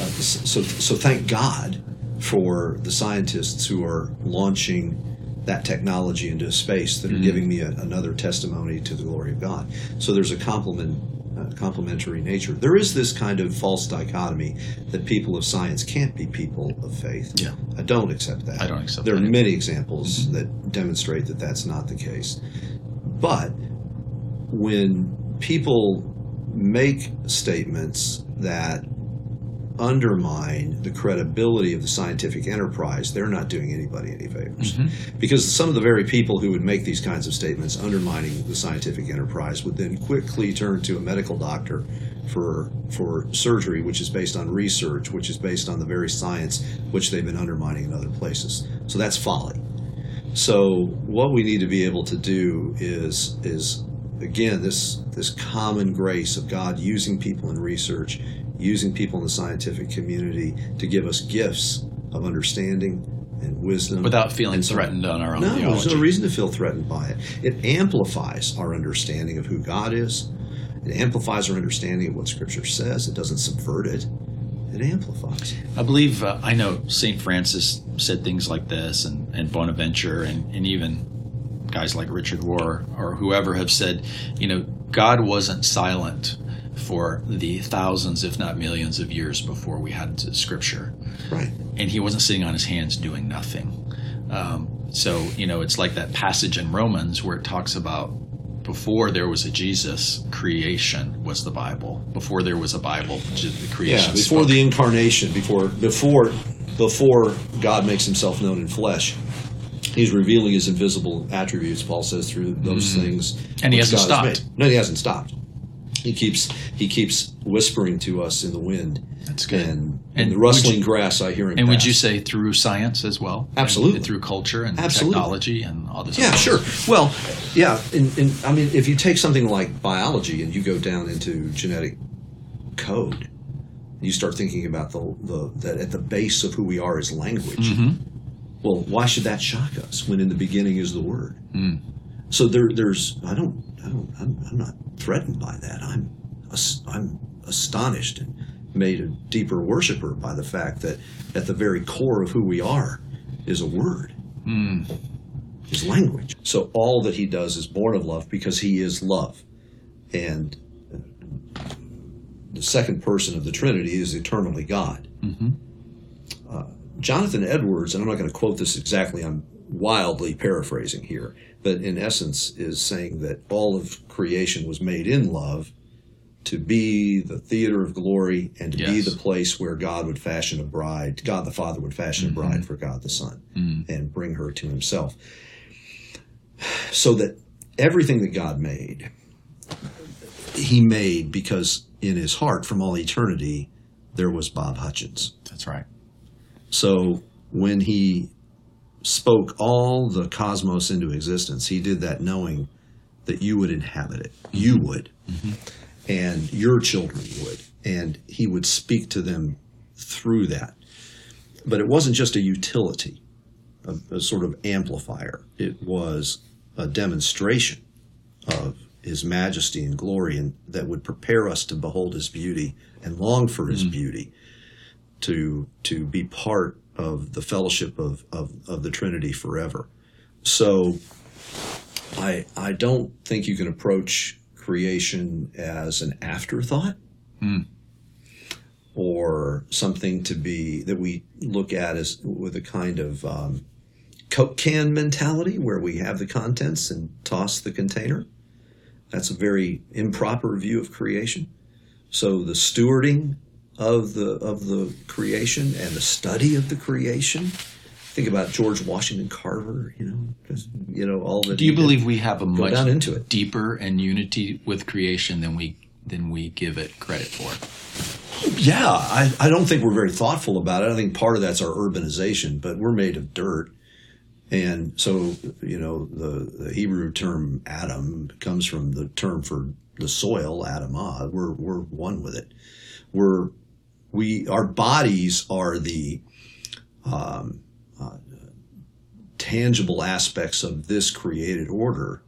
B: Uh, so, so thank God for the scientists who are launching that technology into space that are giving me a, another testimony to the glory of God. So there's a complement, uh, complementary nature. There is this kind of false dichotomy that people of science can't be people of faith.
A: Yeah.
B: I don't accept that.
A: I don't accept
B: there
A: that
B: are many examples that demonstrate that that's not the case. But when people make statements that undermine the credibility of the scientific enterprise, they're not doing anybody any favors. Mm-hmm. Because some of the very people who would make these kinds of statements undermining the scientific enterprise would then quickly turn to a medical doctor for for surgery, which is based on research, which is based on the very science which they've been undermining in other places. So that's folly. So what we need to be able to do is is again this this common grace of God using people in research, using people in the scientific community to give us gifts of understanding and wisdom
A: Without feeling threatened on our own
B: No, there's no reason to feel threatened by it. It amplifies our understanding of who God is. It amplifies our understanding of what Scripture says. It doesn't subvert it. It amplifies.
A: I believe uh, I know St. Francis said things like this, and, and Bonaventure, and, and even guys like Richard Rohr or whoever have said, you know, God wasn't silent for the thousands, if not millions, of years before we had Scripture,
B: Right.
A: and He wasn't sitting on His hands doing nothing. Um, so you know, it's like that passage in Romans where it talks about before there was a Jesus, creation was the Bible. Before there was a Bible, the creation.
B: Yeah, before
A: spoke.
B: the incarnation, before before before God makes himself known in flesh, he's revealing his invisible attributes, Paul says, through those things.
A: Mm-hmm. And he hasn't
B: God
A: stopped.
B: No, he hasn't stopped. He keeps he keeps whispering to us in the wind.
A: That's good.
B: And,
A: And
B: in the rustling
A: you-
B: grass I hear him.
A: And would you say through science as well?
B: Absolutely.
A: And through culture and
B: Absolutely.
A: technology and all this?
B: Yeah,
A: other
B: sure. Well, yeah, and, and I mean, if you take something like biology and you go down into genetic code, you start thinking about the, the that at the base of who we are is language. Mm-hmm. Well, why should that shock us when in the beginning is the word? Mm. So there, there's I don't I don't I'm, I'm not threatened by that. I'm I'm astonished and made a deeper worshiper by the fact that at the very core of who we are is a word is language. So all that he does is born of love because he is love. And uh, the second person of the Trinity is eternally God. Uh, Jonathan Edwards, and I'm not going to quote this exactly, I'm wildly paraphrasing here, but in essence is saying that all of creation was made in love to be the theater of glory and to be the place where God would fashion a bride, God the Father would fashion a bride mm-hmm. for God the Son mm-hmm. and bring her to himself. So that everything that God made, he made because in his heart from all eternity there was Bob Hutchins.
A: That's right.
B: So when he spoke all the cosmos into existence, he did that knowing that you would inhabit it. You mm-hmm. would. Mm-hmm. And your children would. And he would speak to them through that. But it wasn't just a utility, a, a sort of amplifier. It was a demonstration of his majesty and glory and that would prepare us to behold his beauty and long for his mm-hmm. beauty to to be part of the fellowship of, of, of the Trinity forever. So I I don't think you can approach creation as an afterthought or something to be that we look at as with a kind of um, Coke can mentality where we have the contents and toss the container. That's a very improper view of creation. So the stewarding of the of the creation and the study of the creation. Think about George Washington Carver. You know, just, you know all the.
A: Do you believe we have a much
B: into it.
A: deeper and unity with creation than we than we give it credit for?
B: Yeah, I, I don't think we're very thoughtful about it. I think part of that's our urbanization, but we're made of dirt. And so, you know, the, the Hebrew term Adam comes from the term for the soil, Adamah. We're, we're one with it. We're, we, our bodies are the um, uh, tangible aspects of this created order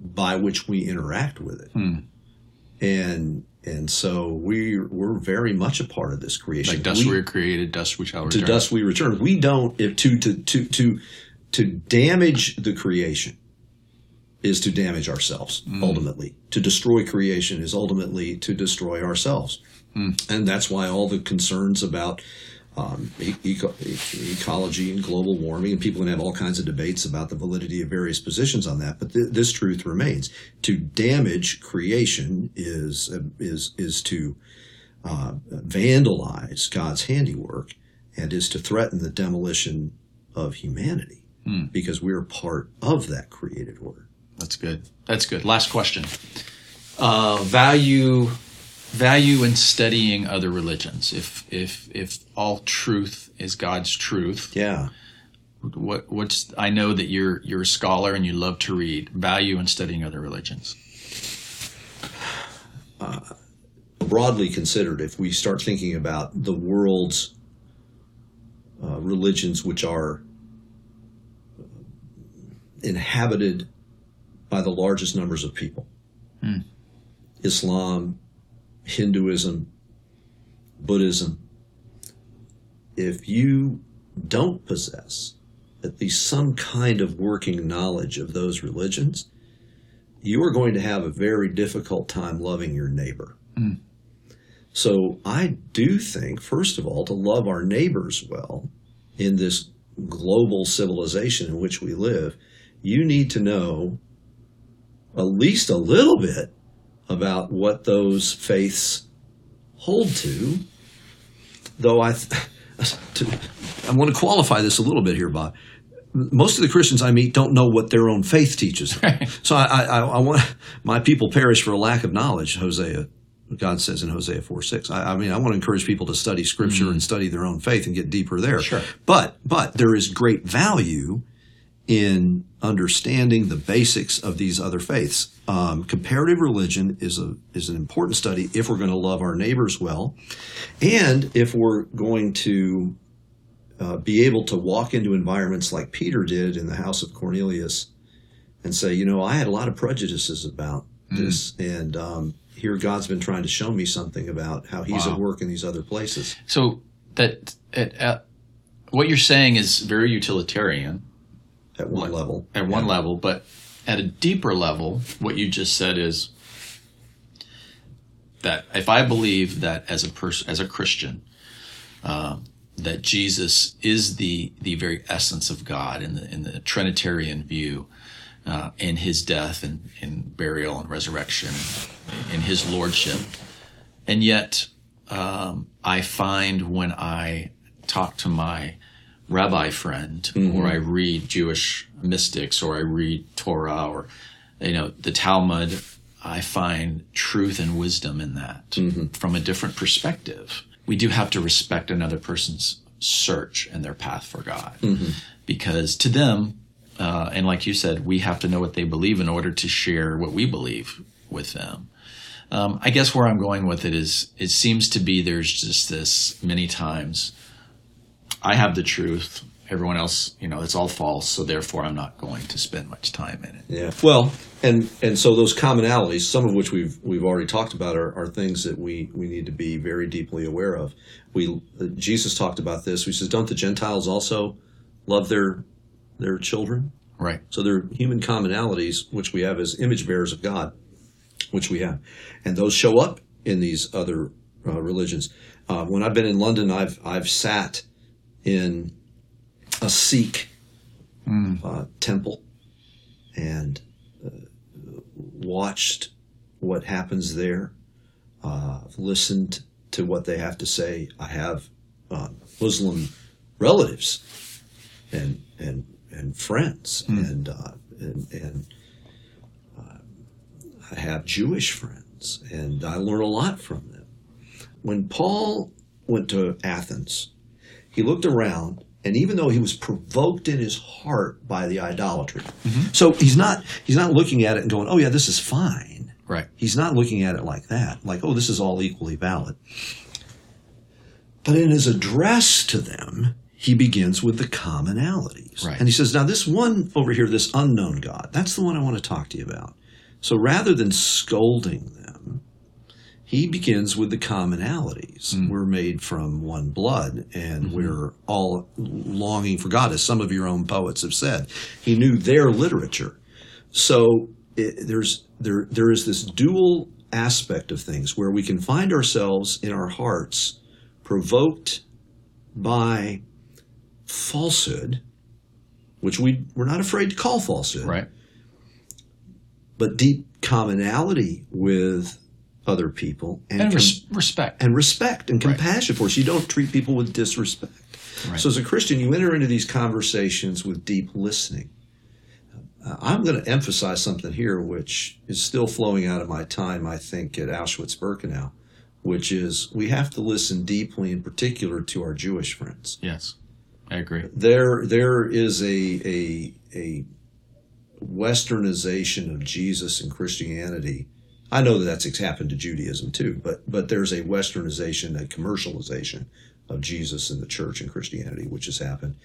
B: by which we interact with it. And, and so we we're very much a part of this creation.
A: Like dust
B: We-
A: we were created, dust we shall
B: to
A: return.
B: dust we return. We don't if to to to to to damage the creation is to damage ourselves ultimately. To destroy creation is ultimately to destroy ourselves, and that's why all the concerns about um, e- eco- e- ecology and global warming, and people can have all kinds of debates about the validity of various positions on that. But th- this truth remains: to damage creation is is is to uh, vandalize God's handiwork and is to threaten the demolition of humanity because we're part of that created order.
A: That's good. That's good. Last question. Uh, value value in studying other religions. If if if all truth is God's truth,
B: Yeah.
A: what what's I know that you're you're a scholar and you love to read. Value in studying other religions.
B: Broadly considered, if we start thinking about the world's uh, religions, which are inhabited by the largest numbers of people Islam, Hinduism, Buddhism. If you don't possess at least some kind of working knowledge of those religions, you are going to have a very difficult time loving your neighbor. Hmm. So I do think, first of all, to love our neighbors well in this global civilization in which we live, you need to know at least a little bit about what those faiths hold to. Though I, to, I want to qualify this a little bit here, Bob. Most of the Christians I meet don't know what their own faith teaches. so I, I, I want my people perish for a lack of knowledge. Hosea, God says in Hosea four six. I, I mean, I want to encourage people to study Scripture mm-hmm. and study their own faith and get deeper there.
A: Sure.
B: But but there is great value in understanding the basics of these other faiths. Um, comparative religion is a is an important study if we're going to love our neighbors well, and if we're going to uh, be able to walk into environments like Peter did in the house of Cornelius, and say, you know, I had a lot of prejudices about this, and um, here God's been trying to show me something about how He's
A: Wow.
B: at work in these other places.
A: So that at, at, what you're saying is very utilitarian
B: At one level,
A: at one level, but at a deeper level, what you just said is that if I believe that as a person, as a Christian, uh, that Jesus is the the very essence of God in the in the Trinitarian view, uh, in His death and in burial and resurrection, in His lordship, and yet um, I find when I talk to my rabbi friend, or I read Jewish mystics, or I read Torah, or you know the Talmud, I find truth and wisdom in that from a different perspective. We do have to respect another person's search and their path for God, because to them, uh, and like you said, we have to know what they believe in order to share what we believe with them. Um, I guess where I'm going with it is, it seems to be there's just this many times I have the truth everyone else, you know, it's all false. So therefore, I'm not going to spend much time in it.
B: Yeah. Well, and and so those commonalities, some of which we've we've already talked about, are, are things that we we need to be very deeply aware of. We uh, Jesus talked about this. He says, "Don't the Gentiles also love their their children?"
A: Right.
B: So they're human commonalities, which we have as image bearers of God, which we have, and those show up in these other uh, religions. Uh, when I've been in London, I've I've sat in a Sikh uh, temple and uh, watched what happens there. Uh, listened to what they have to say. I have uh, Muslim relatives and and and friends, and uh, and and uh, I have Jewish friends, and I learn a lot from them. When Paul went to Athens, he looked around, and even though he was provoked in his heart by the idolatry, mm-hmm. so he's not he's not looking at it and going, "Oh yeah, this is fine."
A: Right.
B: He's not looking at it like that, like, "Oh, this is all equally valid." But in his address to them, he begins with the commonalities.
A: Right.
B: And he says, Now, this one over here, this unknown God, that's the one I want to talk to you about. So rather than scolding he begins with the commonalities. Mm. We're made from one blood and mm-hmm. we're all longing for God, as some of your own poets have said. He knew their literature. So it, there's there there is this dual aspect of things where we can find ourselves in our hearts provoked by falsehood, which we we're not afraid to call falsehood,
A: Right.
B: but deep commonality with other people and
A: And
B: com-
A: respect.
B: and respect and
A: Right.
B: compassion for us. You don't treat people with disrespect.
A: Right.
B: So as a Christian, you enter into these conversations with deep listening. Uh, I'm going to emphasize something here, which is still flowing out of my time, I think, at Auschwitz-Birkenau, which is we have to listen deeply, in particular, to our Jewish friends.
A: yes. I agree.
B: There, there is a a a westernization of Jesus and Christianity. I know that that's happened to Judaism too, but but there's a westernization, a commercialization of Jesus and the church and Christianity, which has happened,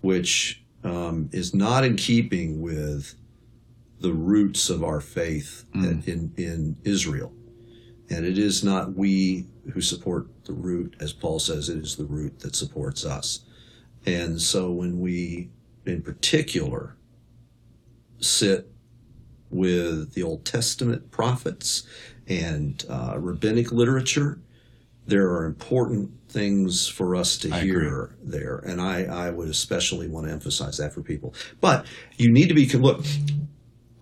B: which um, is not in keeping with the roots of our faith in, in in Israel. And it is not we who support the root, as Paul says, it is the root that supports us. And so when we, in particular, sit with the Old Testament prophets and uh, rabbinic literature, there are important things for us to
A: I
B: hear there. And I, I would especially want to emphasize that for people. But you need to be, look,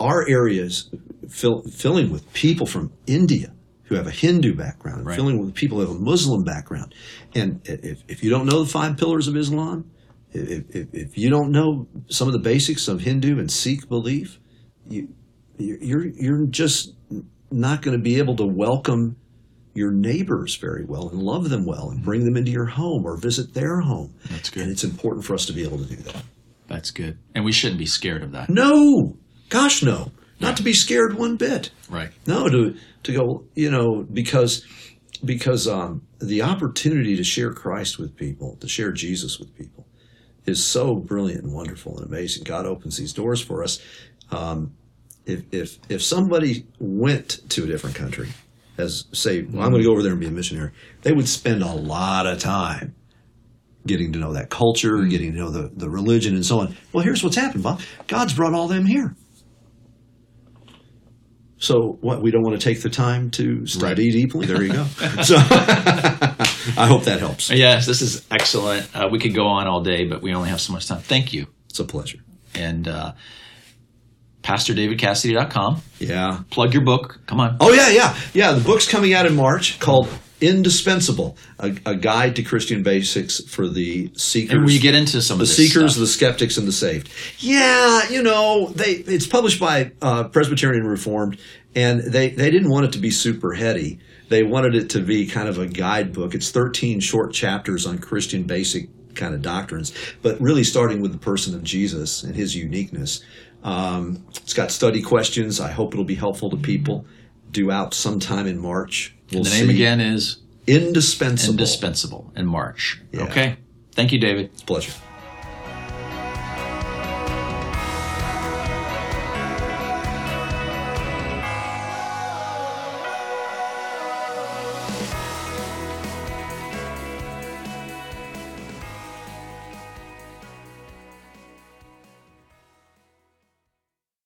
B: our areas fill, filling with people from India who have a Hindu background, and
A: Right.
B: filling with people who have a Muslim background. And if, if you don't know the five pillars of Islam, if, if, if you don't know some of the basics of Hindu and Sikh belief, you, you're, you're just not going to be able to welcome your neighbors very well and love them well and bring them into your home or visit their home.
A: That's good.
B: And it's important for us to be able to do that.
A: That's good. And we shouldn't be scared of that.
B: No, gosh, no, not to be scared one bit.
A: Right.
B: No, to to go, you know, because because um, the opportunity to share Christ with people, to share Jesus with people, is so brilliant and wonderful and amazing. God opens these doors for us. Um, if if if somebody went to a different country, as say, well, I'm going to go over there and be a missionary, they would spend a lot of time getting to know that culture, getting to know the, the religion, and so on. Well, here's what's happened, Bob. God's brought all them here. So what? We don't want to take the time to study deeply. There you go. so I hope that helps.
A: Yes, this is excellent. Uh, we could go on all day, but we only have so much time. Thank you.
B: It's a pleasure.
A: And uh, PastorDavidCassidy.com.
B: Yeah.
A: Plug your book. Come on.
B: Oh yeah, yeah, yeah. The book's coming out in March called "Indispensable: A, a Guide to Christian Basics for the Seekers."
A: And we get into some
B: the
A: of The
B: seekers,
A: stuff.
B: the skeptics, and the saved. Yeah, you know, they it's published by uh, Presbyterian Reformed, and they they didn't want it to be super heady. They wanted it to be kind of a guidebook. It's 13 short chapters on Christian basic kind of doctrines, but really starting with the person of Jesus and his uniqueness. Um, it's got study questions. I hope it'll be helpful to people. Due out sometime in March. We'll
A: the name
B: see.
A: again is
B: Indispensable.
A: Indispensable in March.
B: Yeah.
A: Okay. Thank you, David.
B: It's pleasure.